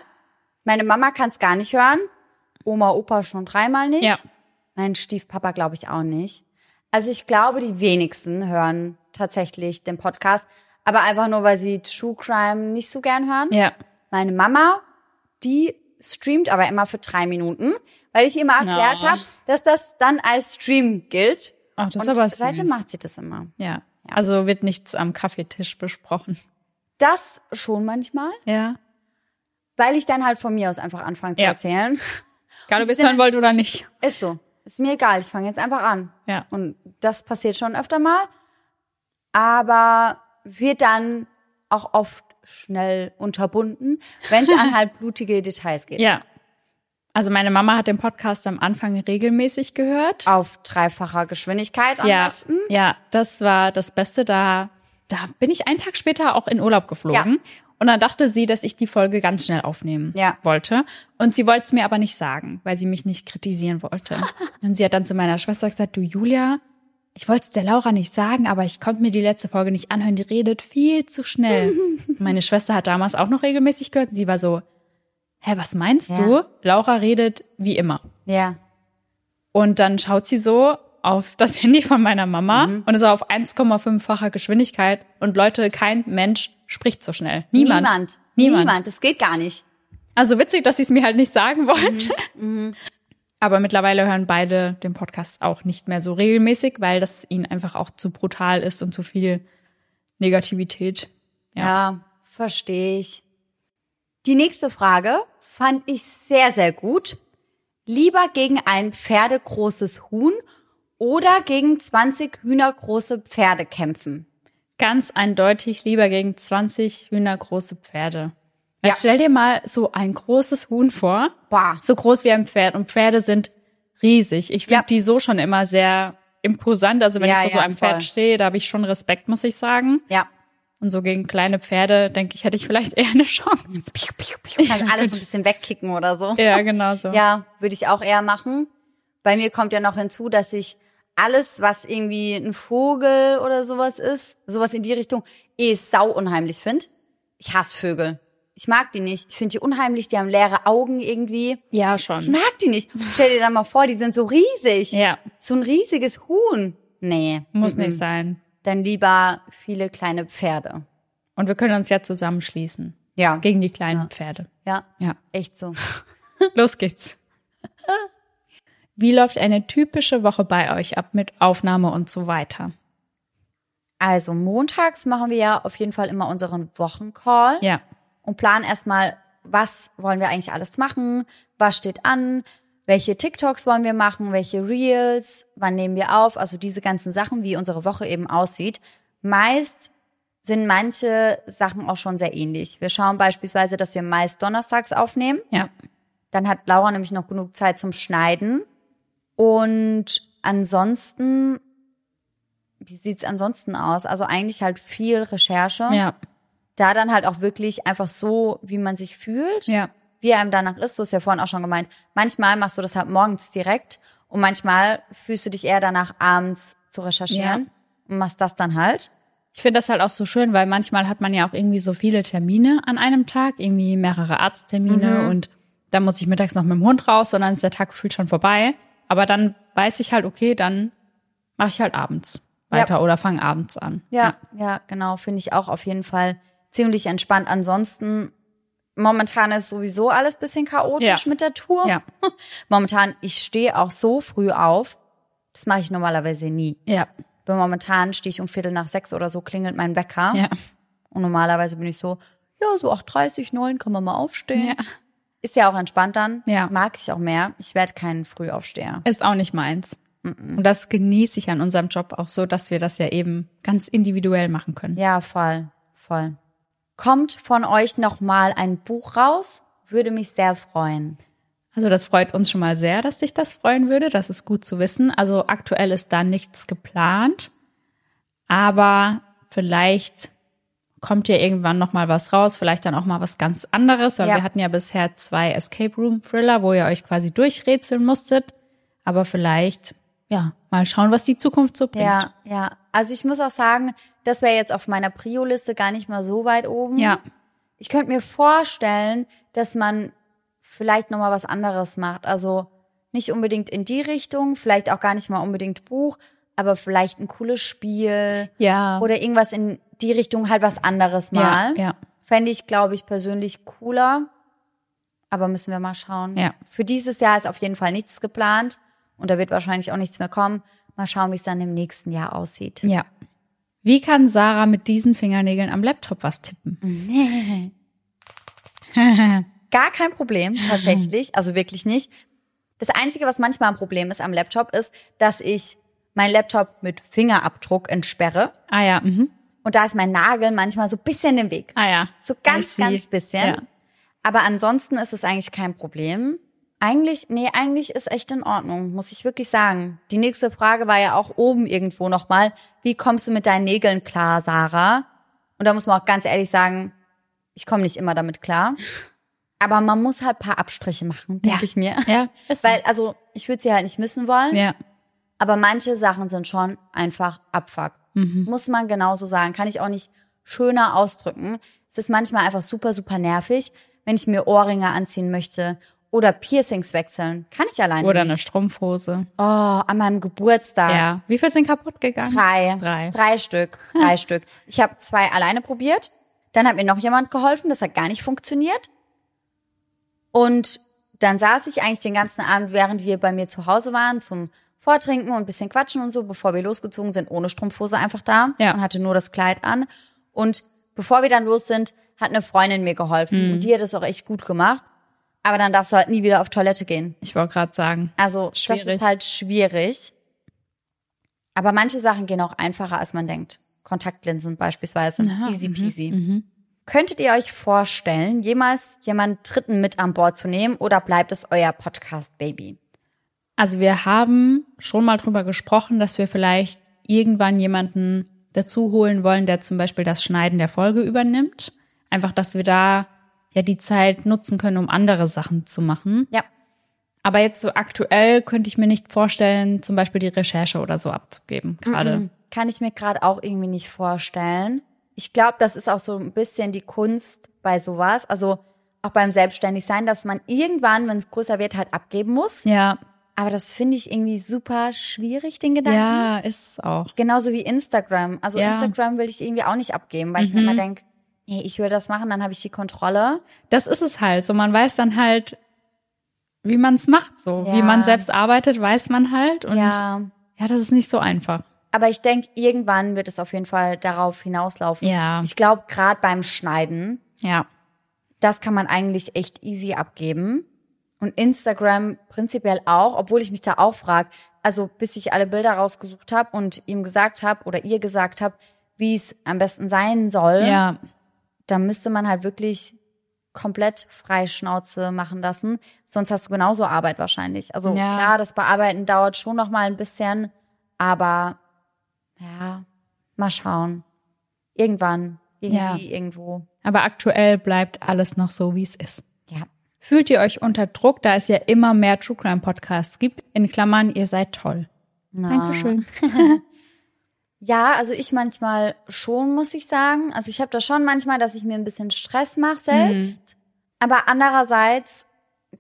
Meine Mama kann es gar nicht hören. Oma, Opa schon dreimal nicht. Ja. Mein Stiefpapa glaube ich auch nicht. Also ich glaube, die wenigsten hören tatsächlich den Podcast. Aber einfach nur, weil sie True Crime nicht so gern hören. Ja. Meine Mama, die streamt aber immer für drei Minuten, weil ich ihr immer erklärt Ja. habe, dass das dann als Stream gilt. Ach, das ist Und aber süß. seitdem macht sie das immer. Ja. Also wird nichts am Kaffeetisch besprochen. Das schon manchmal, Ja. weil ich dann halt von mir aus einfach anfange zu Ja. erzählen. Egal, ob ihr es hören wollt oder nicht. Ist so. Ist mir egal, ich fange jetzt einfach an. Ja. Und das passiert schon öfter mal, aber wird dann auch oft schnell unterbunden, wenn es an halt blutige Details geht. Ja. Also meine Mama hat den Podcast am Anfang regelmäßig gehört. Auf dreifacher Geschwindigkeit am ja, besten. ja, das war das Beste. Da, da bin ich einen Tag später auch in Urlaub geflogen. Ja. Und dann dachte sie, dass ich die Folge ganz schnell aufnehmen Ja. wollte. Und sie wollte es mir aber nicht sagen, weil sie mich nicht kritisieren wollte. Und sie hat dann zu meiner Schwester gesagt, du Julia, ich wollte es der Laura nicht sagen, aber ich konnte mir die letzte Folge nicht anhören. Die redet viel zu schnell. Meine Schwester hat damals auch noch regelmäßig gehört. Und sie war so, hä, was meinst Ja. du? Laura redet wie immer. Ja. Und dann schaut sie so auf das Handy von meiner Mama Mhm. und ist auf 1,5-facher Geschwindigkeit. Und Leute, kein Mensch spricht so schnell. Niemand. Niemand. Niemand. Niemand. Das geht gar nicht. Also witzig, dass sie es mir halt nicht sagen wollte. Mhm. Aber mittlerweile hören beide den Podcast auch nicht mehr so regelmäßig, weil das ihnen einfach auch zu brutal ist und zu viel Negativität. Ja. Ja, verstehe ich. Die nächste Frage fand ich sehr, sehr gut. Lieber gegen ein pferdegroßes Huhn oder gegen 20 hühnergroße Pferde kämpfen? Ganz eindeutig lieber gegen 20 hühnergroße Pferde. Ja. Stell dir mal so ein großes Huhn vor. Boah. so groß wie ein Pferd und Pferde sind riesig. Ich finde Ja. die so schon immer sehr imposant. Also wenn Ja, ich vor so einem voll. Pferd stehe, da habe ich schon Respekt, muss ich sagen. Ja. Und so gegen kleine Pferde, denke ich, hätte ich vielleicht eher eine Chance. Piu, piu, piu. Kann alles so ein bisschen wegkicken oder so. Ja, genau so. Ja, würde ich auch eher machen. Bei mir kommt ja noch hinzu, dass ich alles, was irgendwie ein Vogel oder sowas ist, sowas in die Richtung, eh sau unheimlich finde. Ich hasse Vögel. Ich mag die nicht. Ich finde die unheimlich, die haben leere Augen irgendwie. Ja, Ich schon. mag die nicht. Stell dir da mal vor, die sind so riesig. Ja, So ein riesiges Huhn. Nee. muss mhm. nicht sein. Dann lieber viele kleine Pferde. Und wir können uns ja zusammenschließen. Ja. Gegen die kleinen Pferde. Ja. Ja. Echt so. Los geht's. Wie läuft eine typische Woche bei euch ab mit Aufnahme und so weiter? Also montags machen wir ja auf jeden Fall immer unseren Wochencall. Ja. und planen erstmal, was wollen wir eigentlich alles machen, was steht an, welche TikToks wollen wir machen, welche Reels, wann nehmen wir auf, also diese ganzen Sachen, wie unsere Woche eben aussieht. Meist sind manche Sachen auch schon sehr ähnlich. Wir schauen beispielsweise, dass wir meist donnerstags aufnehmen. Ja. Dann hat Laura nämlich noch genug Zeit zum Schneiden. Und ansonsten, wie sieht's ansonsten aus? Also eigentlich halt viel Recherche Ja. da dann halt auch wirklich einfach so, wie man sich fühlt, Ja. wie einem danach ist. Du hast ja vorhin auch schon gemeint. Manchmal machst du das halt morgens direkt und manchmal fühlst du dich eher danach, abends zu recherchieren und machst das dann halt. Ich finde das halt auch so schön, weil manchmal hat man ja auch irgendwie so viele Termine an einem Tag, irgendwie mehrere Arzttermine und dann muss ich mittags noch mit dem Hund raus und dann ist der Tag gefühlt schon vorbei. Aber dann weiß ich halt, okay, dann mache ich halt abends weiter Ja. oder fange abends an. Ja, ja, genau, finde ich auch auf jeden Fall ziemlich entspannt. Ansonsten, momentan ist sowieso alles bisschen chaotisch Ja. mit der Tour. Ja. Momentan, ich stehe auch so früh auf. Das mache ich normalerweise nie. Ja. Weil momentan stehe ich um Viertel nach sechs oder so, klingelt mein Wecker. Ja. Und normalerweise bin ich so, ja, so 8.30, 9 kann man mal aufstehen. Ja. Ist ja auch entspannt dann. Ja. Mag ich auch mehr. Ich werde kein Frühaufsteher. Ist auch nicht meins. Und das genieße ich an unserem Job auch so, dass wir das ja eben ganz individuell machen können. Ja, voll, voll. Kommt von euch noch mal ein Buch raus? Würde mich sehr freuen. Also das freut uns schon mal sehr, dass dich das freuen würde. Das ist gut zu wissen. Also aktuell ist da nichts geplant, aber vielleicht kommt ja irgendwann noch mal was raus, vielleicht dann auch mal was ganz anderes. Weil Ja. wir hatten ja bisher zwei Escape Room Thriller, wo ihr euch quasi durchrätseln musstet. Aber vielleicht, ja, mal schauen, was die Zukunft so bringt. Ja, ja. Also ich muss auch sagen, das wäre jetzt auf meiner Prio-Liste gar nicht mal so weit oben. Ja. Ich könnte mir vorstellen, dass man vielleicht noch mal was anderes macht. Also nicht unbedingt in die Richtung, vielleicht auch gar nicht mal unbedingt Buch, aber vielleicht ein cooles Spiel Ja. oder irgendwas in die Richtung, halt was anderes mal. Ja, ja. Fände ich, glaube ich, persönlich cooler. Aber müssen wir mal schauen. Ja. Für dieses Jahr ist auf jeden Fall nichts geplant und da wird wahrscheinlich auch nichts mehr kommen. Mal schauen, wie es dann im nächsten Jahr aussieht. Ja. Wie kann Sarah mit diesen Fingernägeln am Laptop was tippen? Gar kein Problem, tatsächlich. Also wirklich nicht. Das Einzige, was manchmal ein Problem ist am Laptop, ist, dass ich meinen Laptop mit Fingerabdruck entsperre. Ah ja, mhm. Und da ist mein Nagel manchmal so ein bisschen im Weg. Ah ja. So ganz, ganz bisschen. Ja. Aber ansonsten ist es eigentlich kein Problem. Eigentlich, nee, eigentlich ist echt in Ordnung, muss ich wirklich sagen. Die nächste Frage war ja auch oben irgendwo nochmal, wie kommst du mit deinen Nägeln klar, Sarah? Und da muss man auch ganz ehrlich sagen, ich komme nicht immer damit klar. Aber man muss halt paar Abstriche machen, denke Ja. ich mir. Ja, so. Weil, also, ich würde sie halt nicht missen wollen. Ja. Aber manche Sachen sind schon einfach Abfuck. Muss man genauso sagen. Kann ich auch nicht schöner ausdrücken. Es ist manchmal einfach super, super nervig, wenn ich mir Ohrringe anziehen möchte oder Piercings wechseln. Kann ich alleine Oder eine nicht. Strumpfhose. Oh, an meinem Geburtstag. Ja. Wie viel sind kaputt gegangen? Drei. Drei. Drei Stück. Drei Stück. Ich habe zwei alleine probiert. Dann hat mir noch jemand geholfen. Das hat gar nicht funktioniert. Und dann saß ich eigentlich den ganzen Abend, während wir bei mir zu Hause waren, zum Vortrinken und ein bisschen quatschen und so, bevor wir losgezogen sind, ohne Strumpfhose einfach da Ja. und hatte nur das Kleid an. Und bevor wir dann los sind, hat eine Freundin mir geholfen. Mhm. Und die hat es auch echt gut gemacht. Aber dann darfst du halt nie wieder auf Toilette gehen. Ich wollte gerade sagen. Also das Schwierig. ist halt schwierig. Aber manche Sachen gehen auch einfacher, als man denkt. Kontaktlinsen beispielsweise. Easy mhm, peasy. Könntet ihr euch vorstellen, jemals jemand Dritten mit an Bord zu nehmen oder bleibt es euer Podcast-Baby? Also wir haben schon mal drüber gesprochen, dass wir vielleicht irgendwann jemanden dazu holen wollen, der zum Beispiel das Schneiden der Folge übernimmt. Einfach, dass wir da ja die Zeit nutzen können, um andere Sachen zu machen. Ja. Aber jetzt so aktuell könnte ich mir nicht vorstellen, zum Beispiel die Recherche oder so abzugeben. Gerade. Kann ich mir gerade auch irgendwie nicht vorstellen. Ich glaube, das ist auch so ein bisschen die Kunst bei sowas. Also auch beim Selbstständigsein, dass man irgendwann, wenn es größer wird, halt abgeben muss. Ja, Aber das finde ich irgendwie super schwierig, den Gedanken. ja, ist es auch. Genauso wie Instagram. Also Ja. Instagram will ich irgendwie auch nicht abgeben, weil ich mir immer denke, nee, ich will das machen, dann habe ich die Kontrolle. Das ist es halt. So, man weiß dann halt, wie man es macht. So, wie Ja. man selbst arbeitet, weiß man halt. Und ja, Ja. das ist nicht so einfach. Aber ich denke, irgendwann wird es auf jeden Fall darauf hinauslaufen. Ja. Ich glaube, gerade beim Schneiden, Ja. das kann man eigentlich echt easy abgeben. Und Instagram prinzipiell auch, obwohl ich mich da auch frage, also bis ich alle Bilder rausgesucht habe und ihm gesagt habe oder ihr gesagt habt, wie es am besten sein soll, Ja. da müsste man halt wirklich komplett frei Schnauze machen lassen. Sonst hast du genauso Arbeit wahrscheinlich. Also Ja. klar, das Bearbeiten dauert schon noch mal ein bisschen, aber ja, mal schauen. Irgendwann, irgendwie, Ja. irgendwo. Aber aktuell bleibt alles noch so, wie es ist. Ja. Fühlt ihr euch unter Druck, da es ja immer mehr True Crime Podcasts gibt? In Klammern, ihr seid toll. Dankeschön. Ja, also ich manchmal schon, muss ich sagen. Also ich habe da schon manchmal, dass ich mir ein bisschen Stress mache selbst. Aber andererseits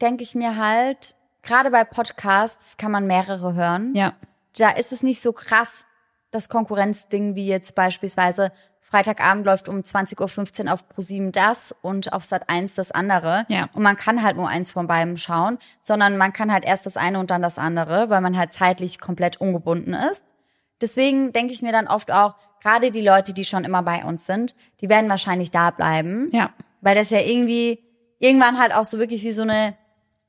denke ich mir halt, gerade bei Podcasts kann man mehrere hören. Ja. Da ist es nicht so krass, das Konkurrenzding, wie jetzt beispielsweise Freitagabend läuft um 20.15 Uhr auf ProSieben das und auf Sat 1 das andere. Ja. Und man kann halt nur eins von beiden schauen, sondern man kann halt erst das eine und dann das andere, weil man halt zeitlich komplett ungebunden ist. Deswegen denke ich mir dann oft auch, gerade die Leute, die schon immer bei uns sind, die werden wahrscheinlich da bleiben. Ja. Weil das ja irgendwie irgendwann halt auch so wirklich wie so eine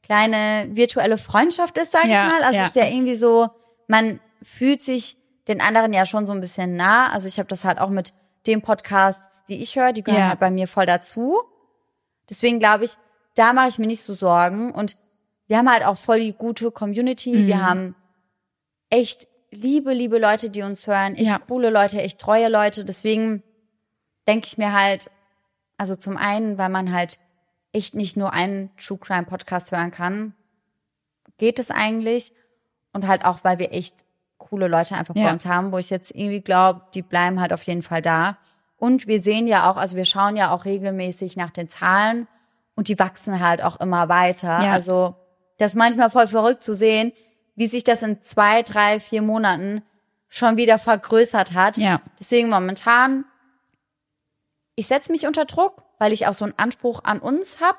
kleine virtuelle Freundschaft ist, sag ich Ja, mal. Also ja. es ist ja irgendwie so, man fühlt sich den anderen ja schon so ein bisschen nah. Also ich habe das halt auch mit den Podcasts, die ich höre, die gehören Ja. halt bei mir voll dazu. Deswegen glaube ich, da mache ich mir nicht so Sorgen. Und wir haben halt auch voll die gute Community. Wir haben echt liebe, liebe Leute, die uns hören, echt Ja. coole Leute, echt treue Leute. Deswegen denke ich mir halt, also zum einen, weil man halt echt nicht nur einen True Crime Podcast hören kann, geht es eigentlich. Und halt auch, weil wir echt coole Leute einfach bei Ja. uns haben, wo ich jetzt irgendwie glaube, die bleiben halt auf jeden Fall da. Und wir sehen ja auch, also wir schauen ja auch regelmäßig nach den Zahlen und die wachsen halt auch immer weiter. Ja. Also das ist manchmal voll verrückt zu sehen, wie sich das in zwei, drei, vier Monaten schon wieder vergrößert hat. Ja. Deswegen momentan, ich setze mich unter Druck, weil ich auch so einen Anspruch an uns habe,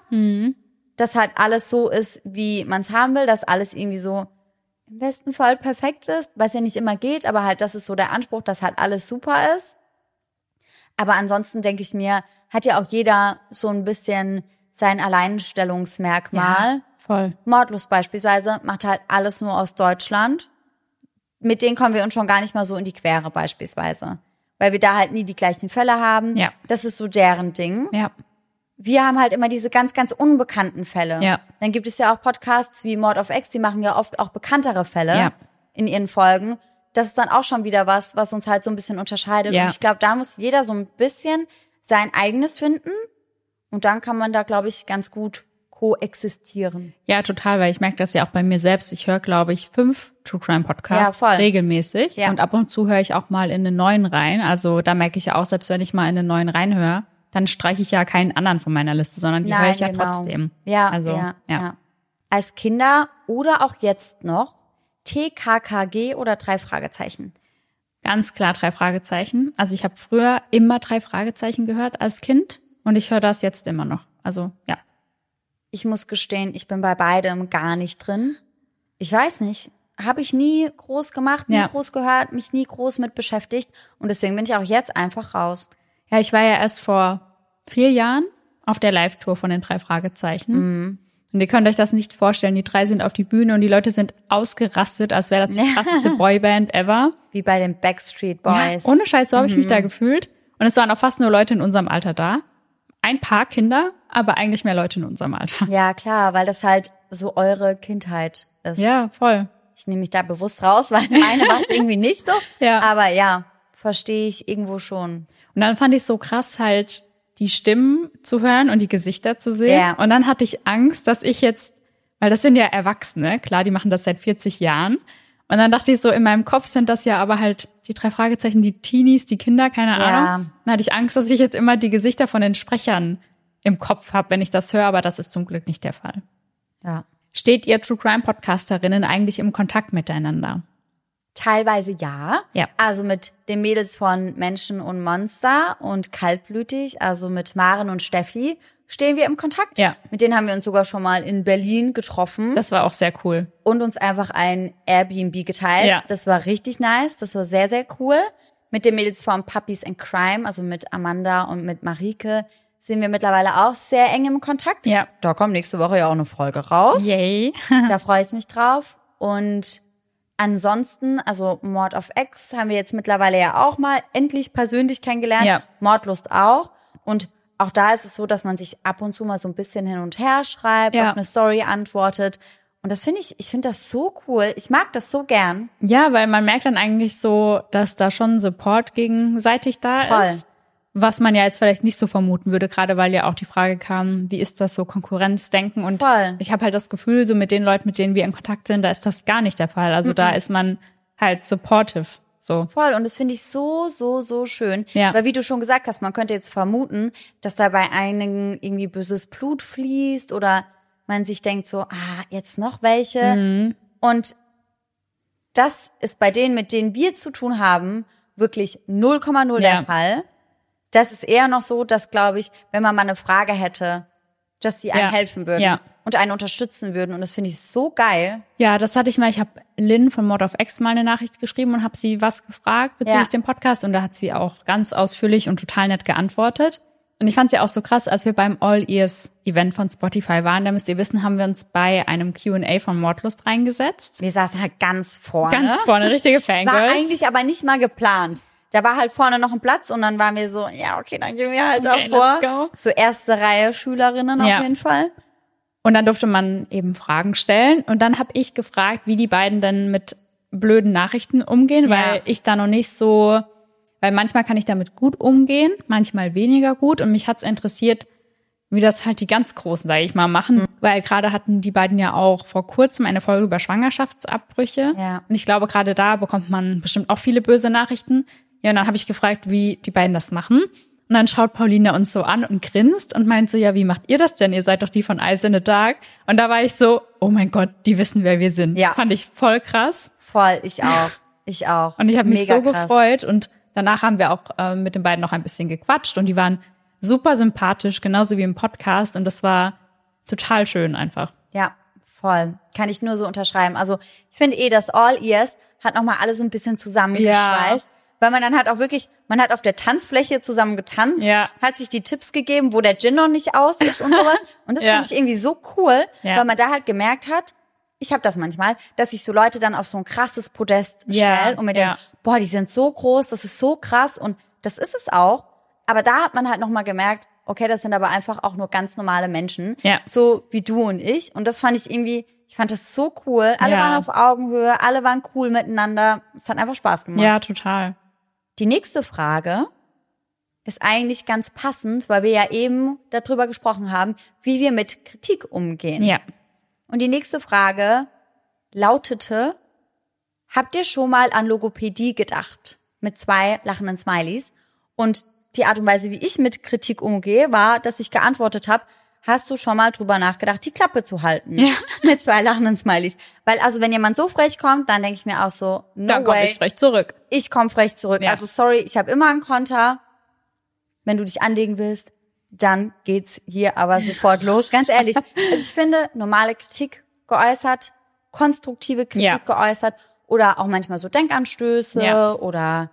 dass halt alles so ist, wie man es haben will, dass alles irgendwie so im besten Fall perfekt ist, was ja nicht immer geht, aber halt das ist so der Anspruch, dass halt alles super ist. Aber ansonsten denke ich mir, hat ja auch jeder so ein bisschen sein Alleinstellungsmerkmal. Voll. Mordlos beispielsweise macht halt alles nur aus Deutschland. Mit denen kommen wir uns schon gar nicht mal so in die Quere beispielsweise. Weil wir da halt nie die gleichen Fälle haben. Ja. Das ist so deren Ding. Ja. Wir haben halt immer diese ganz, ganz unbekannten Fälle. Ja. Dann gibt es ja auch Podcasts wie Mord of X, die machen ja oft auch bekanntere Fälle Ja. in ihren Folgen. Das ist dann auch schon wieder was, was uns halt so ein bisschen unterscheidet. Ja. Und ich glaube, da muss jeder so ein bisschen sein eigenes finden. Und dann kann man da, glaube ich, ganz gut koexistieren. Ja, total, weil ich merke das ja auch bei mir selbst. Ich höre, glaube ich, fünf True Crime Podcasts Ja, regelmäßig. Ja. Und ab und zu höre ich auch mal in den neuen rein. Also da merke ich ja auch, selbst wenn ich mal in den neuen reinhöre, dann streiche ich ja keinen anderen von meiner Liste, sondern die höre ich ja genau. trotzdem. Ja, also, ja, ja. Als Kinder oder auch jetzt noch TKKG oder drei Fragezeichen. Ganz klar drei Fragezeichen. Also ich habe früher immer drei Fragezeichen gehört als Kind und ich höre das jetzt immer noch. Also ja. Ich muss gestehen, ich bin bei beidem gar nicht drin. Ich weiß nicht. Habe ich nie groß gemacht, nie Ja. groß gehört, mich nie groß mit beschäftigt. Und deswegen bin ich auch jetzt einfach raus. Ja, ich war ja erst vor vier Jahren auf der Live-Tour von den drei Fragezeichen. Mhm. Und ihr könnt euch das nicht vorstellen. Die drei sind auf die Bühne und die Leute sind ausgerastet, als wäre das die krasseste Boyband ever. Wie bei den Backstreet Boys. Ja, ohne Scheiß, so habe ich mich Mhm. da gefühlt. Und es waren auch fast nur Leute in unserem Alter da. Ein paar Kinder, aber eigentlich mehr Leute in unserem Alter. ja, klar, weil das halt so eure Kindheit ist. Ja, voll. Ich nehme mich da bewusst raus, weil meine war es irgendwie nicht so. Ja. Aber ja, verstehe ich irgendwo schon. Und dann fand ich so krass halt die Stimmen zu hören und die Gesichter zu sehen. Ja. Und dann hatte ich Angst, dass ich jetzt, weil das sind ja Erwachsene, klar, die machen das seit 40 Jahren. Und dann dachte ich so, in meinem Kopf sind das ja aber halt die drei Fragezeichen, die Teenies, die Kinder, keine Ja. Ahnung. Dann hatte ich Angst, dass ich jetzt immer die Gesichter von den Sprechern im Kopf habe, wenn ich das höre, aber das ist zum Glück nicht der Fall. Ja. Steht ihr True Crime Podcasterinnen eigentlich im Kontakt miteinander? Teilweise ja. Ja. Also mit den Mädels von Menschen und Monster und Kaltblütig, also mit Maren und Steffi, stehen wir im Kontakt. Ja. Mit denen haben wir uns sogar schon mal in Berlin getroffen Das war auch sehr cool. und uns einfach ein Airbnb geteilt. Ja. Das war richtig nice. Das war sehr, sehr cool. Mit den Mädels von Puppies and Crime, also mit Amanda und mit Marike, sind wir mittlerweile auch sehr eng im Kontakt. Ja. Da kommt nächste Woche ja auch eine Folge raus. Yay. Da freue ich mich drauf. Und ansonsten, also Mord of X haben wir jetzt mittlerweile ja auch mal endlich persönlich kennengelernt. Ja. Mordlust auch. Und auch da ist es so, dass man sich ab und zu mal so ein bisschen hin und her schreibt, Ja. auf eine Story antwortet. Und das finde ich, ich finde das so cool. Ich mag das so gern. Ja, weil man merkt dann eigentlich so, dass da schon Support gegenseitig da Voll. ist. Was man ja jetzt vielleicht nicht so vermuten würde, gerade weil ja auch die Frage kam, wie ist das so Konkurrenzdenken? Und Voll. ich habe halt das Gefühl, so mit den Leuten, mit denen wir in Kontakt sind, da ist das gar nicht der Fall. Also da ist man halt supportive. So. Voll. Und das finde ich so, so, so schön. Ja. Weil wie du schon gesagt hast, man könnte jetzt vermuten, dass da bei einigen irgendwie böses Blut fließt oder man sich denkt so, ah, jetzt noch welche. Mhm. Und das ist bei denen, mit denen wir zu tun haben, wirklich 0,0 Ja. der Fall. Das ist eher noch so, dass, glaube ich, wenn man mal eine Frage hätte, dass sie einem Ja. helfen würden Ja. und einen unterstützen würden. Und das finde ich so geil. Ja, das hatte ich mal. Ich habe Lynn von Mod of X mal eine Nachricht geschrieben und habe sie was gefragt bezüglich Ja. dem Podcast und da hat sie auch ganz ausführlich und total nett geantwortet. Und ich fand sie auch so krass, als wir beim All Ears Event von Spotify waren. Da müsst ihr wissen, haben wir uns bei einem Q&A von Mordlust reingesetzt. Wir saßen halt ganz vorne. Ganz vorne, richtige War Fangirls. eigentlich aber nicht mal geplant. Da war halt vorne noch ein Platz und dann waren wir so, ja, okay, dann gehen wir halt Okay, davor. let's go. So erste Reihe Schülerinnen Ja. auf jeden Fall. Und dann durfte man eben Fragen stellen. Und dann habe ich gefragt, wie die beiden denn mit blöden Nachrichten umgehen, Ja. weil ich da noch nicht so, weil manchmal kann ich damit gut umgehen, manchmal weniger gut. Und mich hat's interessiert, wie das halt die ganz Großen, sage ich mal, machen. Mhm. Weil gerade hatten die beiden ja auch vor kurzem eine Folge über Schwangerschaftsabbrüche. Ja. Und ich glaube, gerade da bekommt man bestimmt auch viele böse Nachrichten. Ja, und dann habe ich gefragt, wie die beiden das machen. Und dann schaut Pauline uns so an und grinst und meint so, ja, wie macht ihr das denn? Ihr seid doch die von Ice in the Dark. Und da war ich so, oh mein Gott, die wissen, wer wir sind. Ja. Fand ich voll krass. Voll, ich auch. Ich auch. Und ich habe mich so krass. gefreut. Und danach haben wir auch äh, mit den beiden noch ein bisschen gequatscht und die waren super sympathisch, genauso wie im Podcast. Und das war total schön einfach. Ja, voll. Kann ich nur so unterschreiben. Also ich finde eh, das All Ears hat nochmal alles so ein bisschen zusammengeschweißt. Weil man dann hat auch wirklich, man hat auf der Tanzfläche zusammen getanzt, Ja. hat sich die Tipps gegeben, wo der Gin noch nicht aus ist und sowas. Und das Ja. fand ich irgendwie so cool, Ja. weil man da halt gemerkt hat, ich habe das manchmal, dass sich so Leute dann auf so ein krasses Podest Ja, stellen und mir ja. denken, boah, die sind so groß, das ist so krass und das ist es auch. Aber da hat man halt nochmal gemerkt, okay, das sind aber einfach auch nur ganz normale Menschen, Ja. so wie du und ich. Und das fand ich irgendwie, ich fand das so cool. Alle Ja. waren auf Augenhöhe, alle waren cool miteinander. Es hat einfach Spaß gemacht. Ja, total. Die nächste Frage ist eigentlich ganz passend, weil wir ja eben darüber gesprochen haben, wie wir mit Kritik umgehen. Ja. Und die nächste Frage lautete, habt ihr schon mal an Logopädie gedacht? Mit zwei lachenden Smileys. Und die Art und Weise, wie ich mit Kritik umgehe, war, dass ich geantwortet habe, hast du schon mal drüber nachgedacht, die Klappe zu halten? Ja. Mit zwei lachenden Smileys. Weil also, wenn jemand so frech kommt, dann denke ich mir auch so, no Dann komme ich frech zurück. ich komme frech zurück. Ja. Also sorry, ich habe immer einen Konter. Wenn du dich anlegen willst, dann geht's hier aber sofort los. Ganz ehrlich. Also ich finde, normale Kritik geäußert, konstruktive Kritik Ja. geäußert oder auch manchmal so Denkanstöße Ja. oder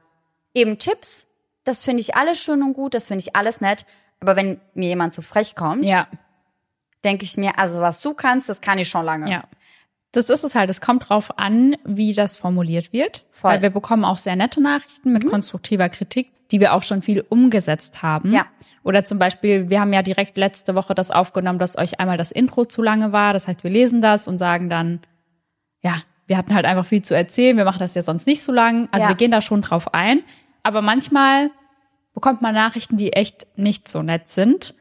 eben Tipps. Das finde ich alles schön und gut, das finde ich alles nett. Aber wenn mir jemand zu frech kommt, Ja. denke ich mir, also was du kannst, das kann ich schon lange. Ja. Das ist es halt. Es kommt drauf an, wie das formuliert wird. Voll. Mhm. Weil wir bekommen auch sehr nette Nachrichten mit konstruktiver Kritik, die wir auch schon viel umgesetzt haben. Ja. Oder zum Beispiel, wir haben ja direkt letzte Woche das aufgenommen, dass euch einmal das Intro zu lange war. Das heißt, wir lesen das und sagen dann, ja, wir hatten halt einfach viel zu erzählen. Wir machen das ja sonst nicht so lang. Also Ja. wir gehen da schon drauf ein. Aber manchmal bekommt man Nachrichten, die echt nicht so nett sind.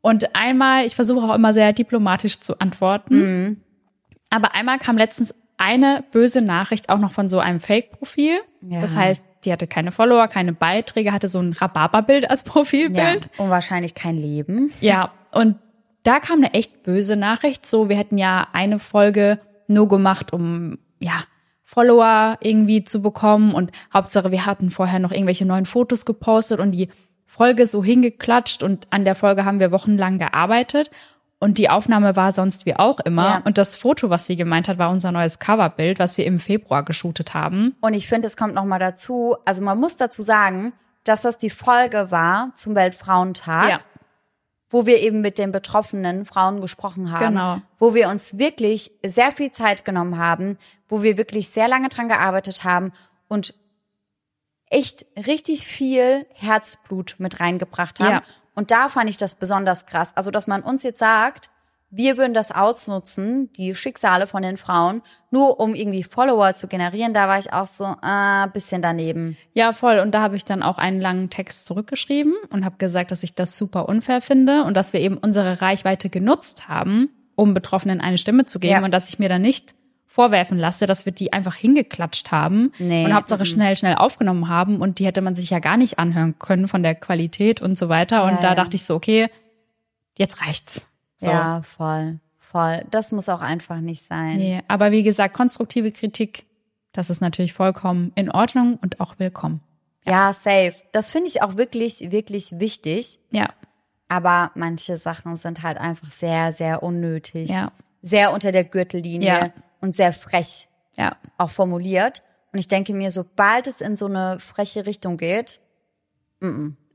Und einmal, ich versuche auch immer sehr diplomatisch zu antworten. Aber einmal kam letztens eine böse Nachricht auch noch von so einem Fake-Profil. Ja. Das heißt, die hatte keine Follower, keine Beiträge, hatte so ein Rhabarberbild als Ja. Profilbild. Und wahrscheinlich kein Leben. Ja, und da kam eine echt böse Nachricht. So, wir hätten ja eine Folge nur gemacht, um, ja, Follower irgendwie zu bekommen. Und Hauptsache, wir hatten vorher noch irgendwelche neuen Fotos gepostet und die Folge so hingeklatscht. Und an der Folge haben wir wochenlang gearbeitet. Und die Aufnahme war sonst wie auch immer. Ja. Und das Foto, was sie gemeint hat, war unser neues Coverbild, was wir im Februar geshootet haben. Und ich finde, es kommt noch mal dazu, also man muss dazu sagen, dass das die Folge war zum Weltfrauentag, Ja. Wo wir eben mit den betroffenen Frauen gesprochen haben, Genau. wo wir uns wirklich sehr viel Zeit genommen haben, wo wir wirklich sehr lange dran gearbeitet haben und echt richtig viel Herzblut mit reingebracht haben. Ja. Und da fand ich das besonders krass. Also, dass man uns jetzt sagt, wir würden das ausnutzen, die Schicksale von den Frauen, nur um irgendwie Follower zu generieren, da war ich auch so äh, bisschen daneben. Ja, voll. Und da habe ich dann auch einen langen Text zurückgeschrieben und habe gesagt, dass ich das super unfair finde und dass wir eben unsere Reichweite genutzt haben, um Betroffenen eine Stimme zu geben Ja. und dass ich mir da nicht vorwerfen lasse, dass wir die einfach hingeklatscht haben Nee, und Hauptsache schnell, schnell aufgenommen haben und die hätte man sich ja gar nicht anhören können von der Qualität und so weiter. Und Ja, da ja. dachte ich so, okay, jetzt reicht's. So. Ja, voll, voll. Das muss auch einfach nicht sein. Nee, aber wie gesagt, konstruktive Kritik, das ist natürlich vollkommen in Ordnung und auch willkommen. Ja, safe. Das finde ich auch wirklich, wirklich wichtig. Ja, Aber manche Sachen sind halt einfach sehr, sehr unnötig. Ja. Sehr unter der Gürtellinie Ja. und sehr frech ja. auch formuliert. Und ich denke mir, sobald es in so eine freche Richtung geht,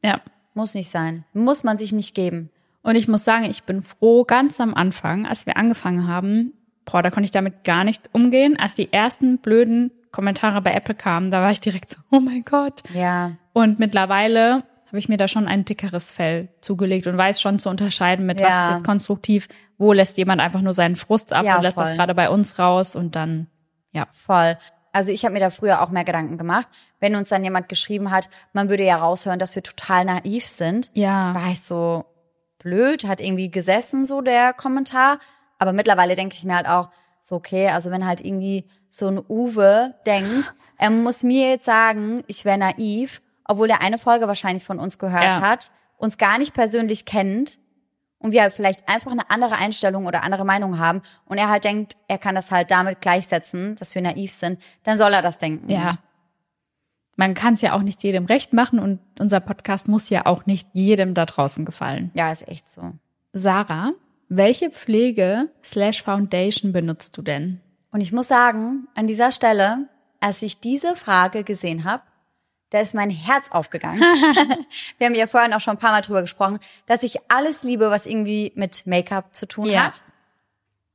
Ja. muss nicht sein. Muss man sich nicht geben. Und ich muss sagen, ich bin froh, ganz am Anfang, als wir angefangen haben, boah, da konnte ich damit gar nicht umgehen. Als die ersten blöden Kommentare bei Apple kamen, da war ich direkt so, oh mein Gott. Ja. Und mittlerweile habe ich mir da schon ein dickeres Fell zugelegt und weiß schon zu unterscheiden, mit was Ja. ist jetzt konstruktiv, wo lässt jemand einfach nur seinen Frust ab Ja, und lässt das voll. gerade bei uns raus und dann, ja. Voll. Also ich habe mir da früher auch mehr Gedanken gemacht. Wenn uns dann jemand geschrieben hat, man würde ja raushören, dass wir total naiv sind, Ja. war ich so blöd, hat irgendwie gesessen so der Kommentar. Aber mittlerweile denke ich mir halt auch, so okay, also wenn halt irgendwie so ein Uwe denkt, er muss mir jetzt sagen, ich wäre naiv, obwohl er eine Folge wahrscheinlich von uns gehört Ja. hat, uns gar nicht persönlich kennt und wir halt vielleicht einfach eine andere Einstellung oder andere Meinung haben und er halt denkt, er kann das halt damit gleichsetzen, dass wir naiv sind, dann soll er das denken. Ja. Man kann es ja auch nicht jedem recht machen und unser Podcast muss ja auch nicht jedem da draußen gefallen. Ja, ist echt so. Sarah, welche Pflege slash Foundation benutzt du denn? Und ich muss sagen, an dieser Stelle, als ich diese Frage gesehen habe, da ist mein Herz aufgegangen. Wir haben ja vorhin auch schon ein paar Mal drüber gesprochen, dass ich alles liebe, was irgendwie mit Make-up zu tun Ja. hat.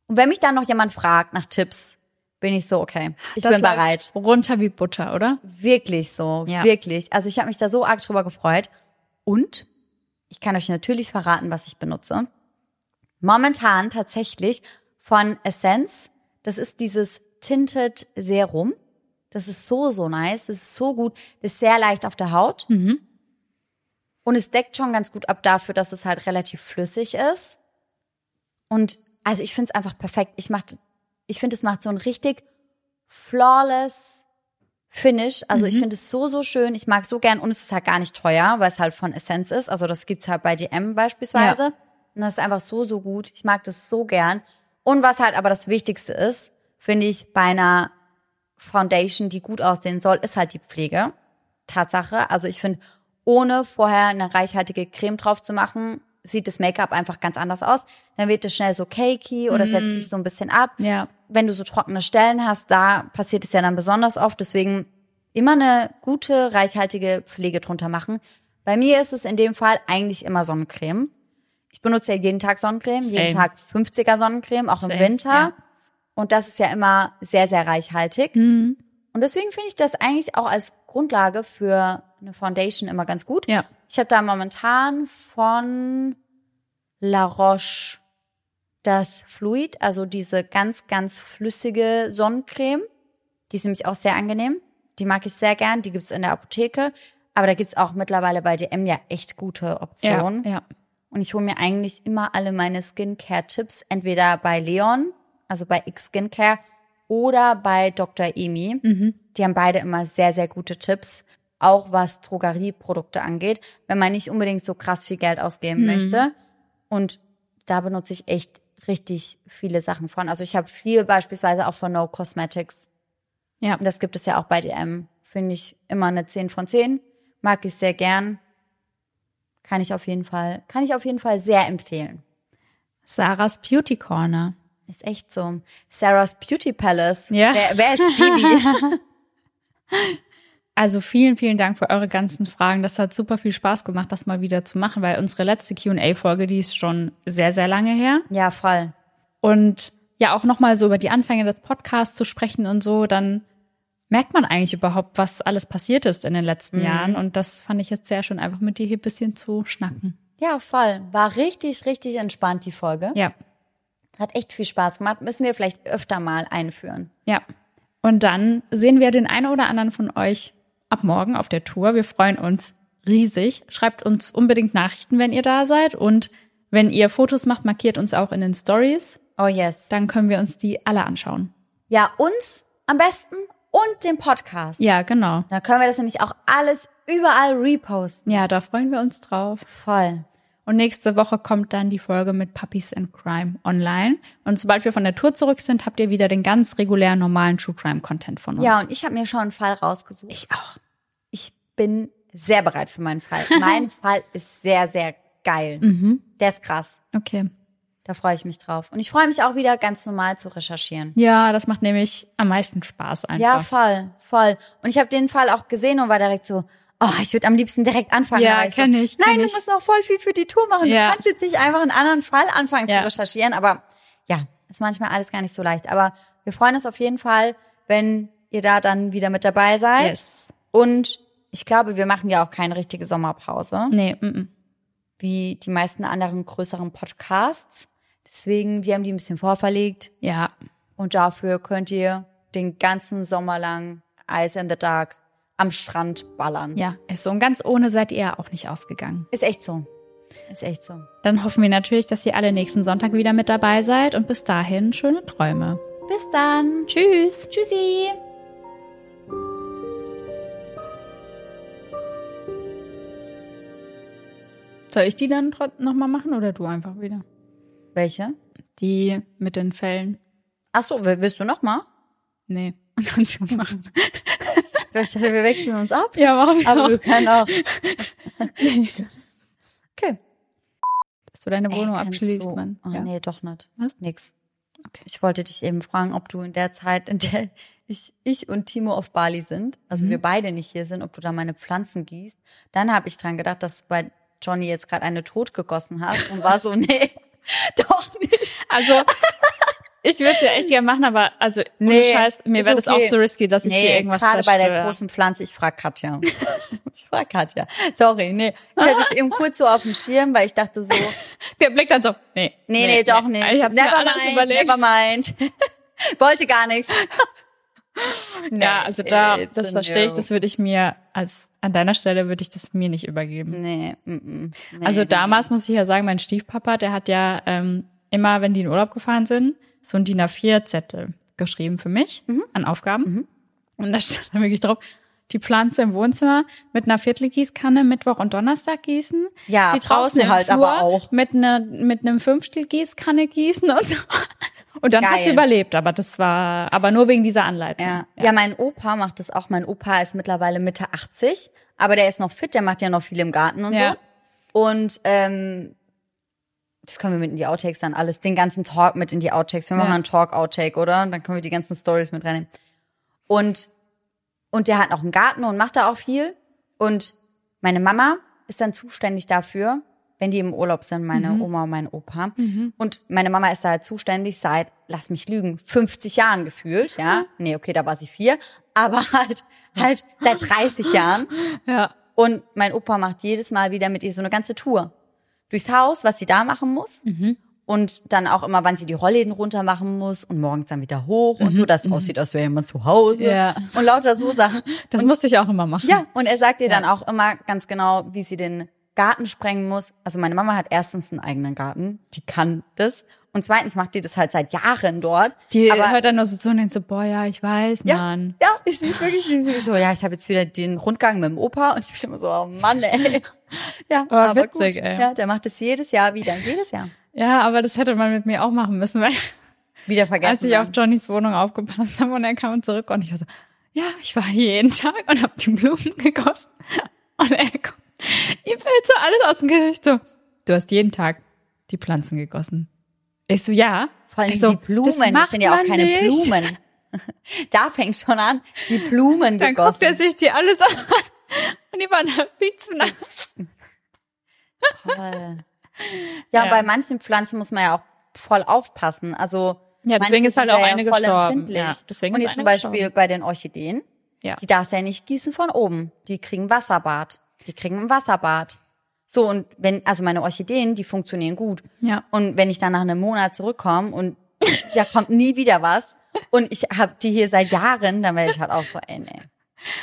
Und wenn mich dann noch jemand fragt nach Tipps, bin ich so, okay, ich Das bin bereit. Runter wie Butter, oder? Wirklich so, Ja. wirklich. Also ich habe mich da so arg drüber gefreut. Und ich kann euch natürlich verraten, was ich benutze. Momentan tatsächlich von Essence. Das ist dieses Tinted Serum. Das ist so, so nice. Das ist so gut. Das ist sehr leicht auf der Haut. Und es deckt schon ganz gut ab dafür, dass es halt relativ flüssig ist. Und also ich finde es einfach perfekt. Ich mach, ich finde, es macht so ein richtig flawless Finish. Also ich finde es so, so schön. Ich mag es so gern und es ist halt gar nicht teuer, weil es halt von Essence ist. Also das gibt's halt bei DM beispielsweise. Ja. Und das ist einfach so, so gut. Ich mag das so gern. Und was halt aber das Wichtigste ist, finde ich, bei einer Foundation, die gut aussehen soll, ist halt die Pflege. Tatsache. Also ich finde, ohne vorher eine reichhaltige Creme drauf zu machen, sieht das Make-up einfach ganz anders aus. Dann wird es schnell so cakey oder setzt sich so ein bisschen ab. Ja. Wenn du so trockene Stellen hast, da passiert es ja dann besonders oft. Deswegen immer eine gute, reichhaltige Pflege drunter machen. Bei mir ist es in dem Fall eigentlich immer Sonnencreme. Ich benutze ja jeden Tag Sonnencreme, jeden Same. Tag 50er Sonnencreme, auch Same, im Winter. ja. Und das ist ja immer sehr, sehr reichhaltig. Mhm. Und deswegen finde ich das eigentlich auch als Grundlage für eine Foundation immer ganz gut. Ja. Ich habe da momentan von La Roche das Fluid, also diese ganz, ganz flüssige Sonnencreme. Die ist nämlich auch sehr angenehm. Die mag ich sehr gern. Die gibt's in der Apotheke. Aber da gibt's auch mittlerweile bei DM ja echt gute Ja. Optionen. ja. Und ich hole mir eigentlich immer alle meine Skincare-Tipps entweder bei Leon, also bei X Skincare, oder bei Dr. Emi. Die haben beide immer sehr, sehr gute Tipps, auch was Drogerieprodukte angeht, wenn man nicht unbedingt so krass viel Geld ausgeben möchte. Und da benutze ich echt richtig viele Sachen von. Also ich habe viel beispielsweise auch von No Cosmetics. Ja. Und das gibt es ja auch bei DM. Finde ich immer eine 10 von 10. Mag ich sehr gern. Kann ich auf jeden Fall, kann ich auf jeden Fall sehr empfehlen. Sarahs Beauty Corner. Ist echt so. Sarah's Beauty Palace. Ja. Wer, wer ist Bibi? Also vielen, vielen Dank für eure ganzen Fragen. Das hat super viel Spaß gemacht, das mal wieder zu machen, weil unsere letzte Q&A-Folge, die ist schon sehr, sehr lange her. ja, voll. Und ja, auch nochmal so über die Anfänge des Podcasts zu sprechen und so, dann merkt man eigentlich überhaupt, was alles passiert ist in den letzten Jahren. Und das fand ich jetzt sehr schön, einfach mit dir hier ein bisschen zu schnacken. Ja, voll. War richtig, richtig entspannt, die Folge. Ja, Hat echt viel Spaß gemacht. Müssen wir vielleicht öfter mal einführen. ja. Und dann sehen wir den einen oder anderen von euch ab morgen auf der Tour. Wir freuen uns riesig. Schreibt uns unbedingt Nachrichten, wenn ihr da seid. Und wenn ihr Fotos macht, markiert uns auch in den Stories. Oh yes. Dann können wir uns die alle anschauen. Ja, uns am besten und den Podcast. Ja, genau. Dann können wir das nämlich auch alles überall reposten. Ja, da freuen wir uns drauf. Voll. Und nächste Woche kommt dann die Folge mit Puppies and Crime online. Und sobald wir von der Tour zurück sind, habt ihr wieder den ganz regulären, normalen True Crime Content von uns. Ja, und ich habe mir schon einen Fall rausgesucht. ich auch. Ich bin sehr bereit für meinen Fall. mein Fall ist sehr, sehr geil. Der ist krass. Okay. Da freue ich mich drauf. Und ich freue mich auch wieder ganz normal zu recherchieren. Ja, das macht nämlich am meisten Spaß einfach. Ja, voll, voll. Und ich habe den Fall auch gesehen und war direkt so, oh, ich würde am liebsten direkt anfangen. Ja, Da war so, kenn ich, Nein, kenn du ich. musst noch voll viel für die Tour machen. Ja. Du kannst jetzt nicht einfach einen anderen Fall anfangen Ja. zu recherchieren. Aber ja, ist manchmal alles gar nicht so leicht. Aber wir freuen uns auf jeden Fall, wenn ihr da dann wieder mit dabei seid. Yes. Und ich glaube, wir machen ja auch keine richtige Sommerpause, Nee, mm, mm. wie die meisten anderen größeren Podcasts. Deswegen, wir haben die ein bisschen vorverlegt. Ja. Und dafür könnt ihr den ganzen Sommer lang Ice in the Dark am Strand ballern. Ja, ist so. Und ganz ohne seid ihr ja auch nicht ausgegangen. Ist echt so. Ist echt so. Dann hoffen wir natürlich, dass ihr alle nächsten Sonntag wieder mit dabei seid und bis dahin schöne Träume. Bis dann. Tschüss. Tschüssi. Soll ich die dann nochmal machen oder du einfach wieder? Welche? Die mit den Fällen. Ach so, will- willst du noch mal? Nee, kannst du machen. Ich dachte, wir wechseln uns ab. Ja, machen wir Aber auch. wir können auch. Okay. Dass du deine Wohnung Ey, abschließt, du- Mann. Oh, ja. Nee, doch nicht. Was? Nix. Okay. Ich wollte dich eben fragen, ob du in der Zeit, in der ich, ich und Timo auf Bali sind, also Mhm. wir beide nicht hier sind, ob du da meine Pflanzen gießt. Dann habe ich dran gedacht, dass du bei Johnny jetzt gerade eine tot gegossen hast und war so, nee, doch nicht. Also, ich würde es ja echt gerne machen, aber also, Nee, Scheiß, mir wäre das okay. auch zu risky, dass ich dir Nee, irgendwas gerade bei der großen Pflanze, ich frag Katja. ich frag Katja. Sorry, nee. Ich hatte es eben kurz so auf dem Schirm, weil ich dachte so, Der Blick dann so, nee. nee, nee, doch nicht. Ich hab's never mind, überlegt. never mind. Wollte gar nichts. Ja, also da, das verstehe ich, no. das würde ich mir, als an deiner Stelle würde ich das mir nicht übergeben. Nee, mm, mm, nee. Also damals muss ich ja sagen, mein Stiefpapa, der hat ja ähm, immer, wenn die in Urlaub gefahren sind, so ein DIN A4-Zettel geschrieben für mich Mhm. an Aufgaben. Und da stand dann wirklich drauf, die Pflanze im Wohnzimmer mit einer Viertelgießkanne Mittwoch und Donnerstag gießen. Ja, die draußen halt Flur aber auch. mit einer mit einem Fünftelgießkanne gießen und so. Und dann hat sie überlebt, aber das war aber nur wegen dieser Anleitung. Ja. ja, mein Opa macht das auch. Mein Opa ist mittlerweile Mitte 80, aber der ist noch fit, der macht ja noch viel im Garten und Ja. so. Und ähm, das können wir mit in die Outtakes dann alles, den ganzen Talk mit in die Outtakes. Wir machen Ja. einen Talk-Outtake, oder? Und dann können wir die ganzen Stories mit reinnehmen. Und, und der hat noch einen Garten und macht da auch viel. Und meine Mama ist dann zuständig dafür, wenn die im Urlaub sind, meine Oma und mein Opa. Und meine Mama ist da halt zuständig seit, lass mich lügen, 50 Jahren gefühlt, ja. Nee, okay, da war sie vier. Aber halt, halt seit 30 Jahren. ja. Und mein Opa macht jedes Mal wieder mit ihr so eine ganze Tour. Durchs Haus, was sie da machen muss. Und dann auch immer, wann sie die Rollläden runter machen muss und morgens dann wieder hoch und so, dass es aussieht, als wäre jemand zu Hause. Ja. Und lauter so Sachen. Das musste ich auch immer machen. Ja, und er sagt ihr dann auch immer ganz genau, wie sie den Garten sprengen muss. Also meine Mama hat erstens einen eigenen Garten, die kann das. Und zweitens macht die das halt seit Jahren dort. Die aber hört dann nur so zu und denkt so, boah, ja, ich weiß, ja, Mann. ja, ist nicht wirklich ist so, ja, ich habe jetzt wieder den Rundgang mit dem Opa und ich bin immer so, oh Mann, ey. Ja, Aber aber, witzig, gut. ey. Ja, der macht es jedes Jahr wieder, jedes Jahr. Ja, aber das hätte man mit mir auch machen müssen, weil Wieder als vergessen. ich auf dann. Johnnys Wohnung aufgepasst habe und er kam zurück und ich war so, ja, ich war hier jeden Tag und habe die Blumen gegossen. Und er kommt, ihm fällt so alles aus dem Gesicht so, du hast jeden Tag die Pflanzen gegossen. Ich so, ja. Vor allem so, die Blumen, das, macht sind ja auch keine nicht. Blumen. Da fängt schon an, die Blumen Dann gegossen. guckt er sich die alles an und die waren da viel zu nass. Toll. Ja, Ja. bei manchen Pflanzen muss man ja auch voll aufpassen. Also Ja, deswegen ist halt auch ja eine voll gestorben. Ja, deswegen Und jetzt zum Beispiel gestorben. bei den Orchideen, Ja. die darfst du ja nicht gießen von oben. Die kriegen Wasserbad. Die kriegen ein Wasserbad. So, und wenn, also meine Orchideen, die funktionieren gut. Ja. Und wenn ich dann nach einem Monat zurückkomme und da kommt nie wieder was und ich habe die hier seit Jahren, dann wäre ich halt auch so, ey, nee.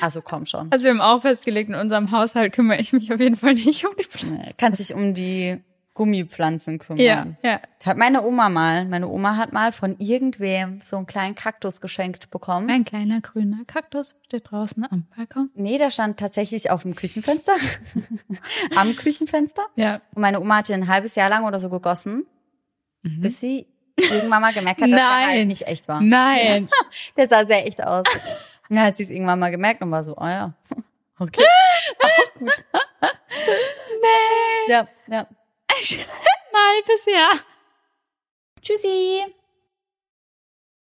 Also komm schon. Also wir haben auch festgelegt, in unserem Haushalt kümmere ich mich auf jeden Fall nicht um die Pflanzen. Kannst dich um die Gummipflanzen kümmern. Ja, ja. Das hat meine Oma mal. Meine Oma hat mal von irgendwem so einen kleinen Kaktus geschenkt bekommen. Ein kleiner grüner Kaktus steht draußen am Balkon. Nee, der stand tatsächlich auf dem Küchenfenster. Am Küchenfenster. Ja. Und meine Oma hat den ein halbes Jahr lang oder so gegossen, bis sie irgendwann mal gemerkt hat, dass der halt Mhm. Nein. nicht echt war. Nein. Der sah sehr echt aus. Und dann hat sie es irgendwann mal gemerkt und war so, oh ja, okay. Auch gut. nee. Ja, ja. Halbes Jahr. Tschüssi.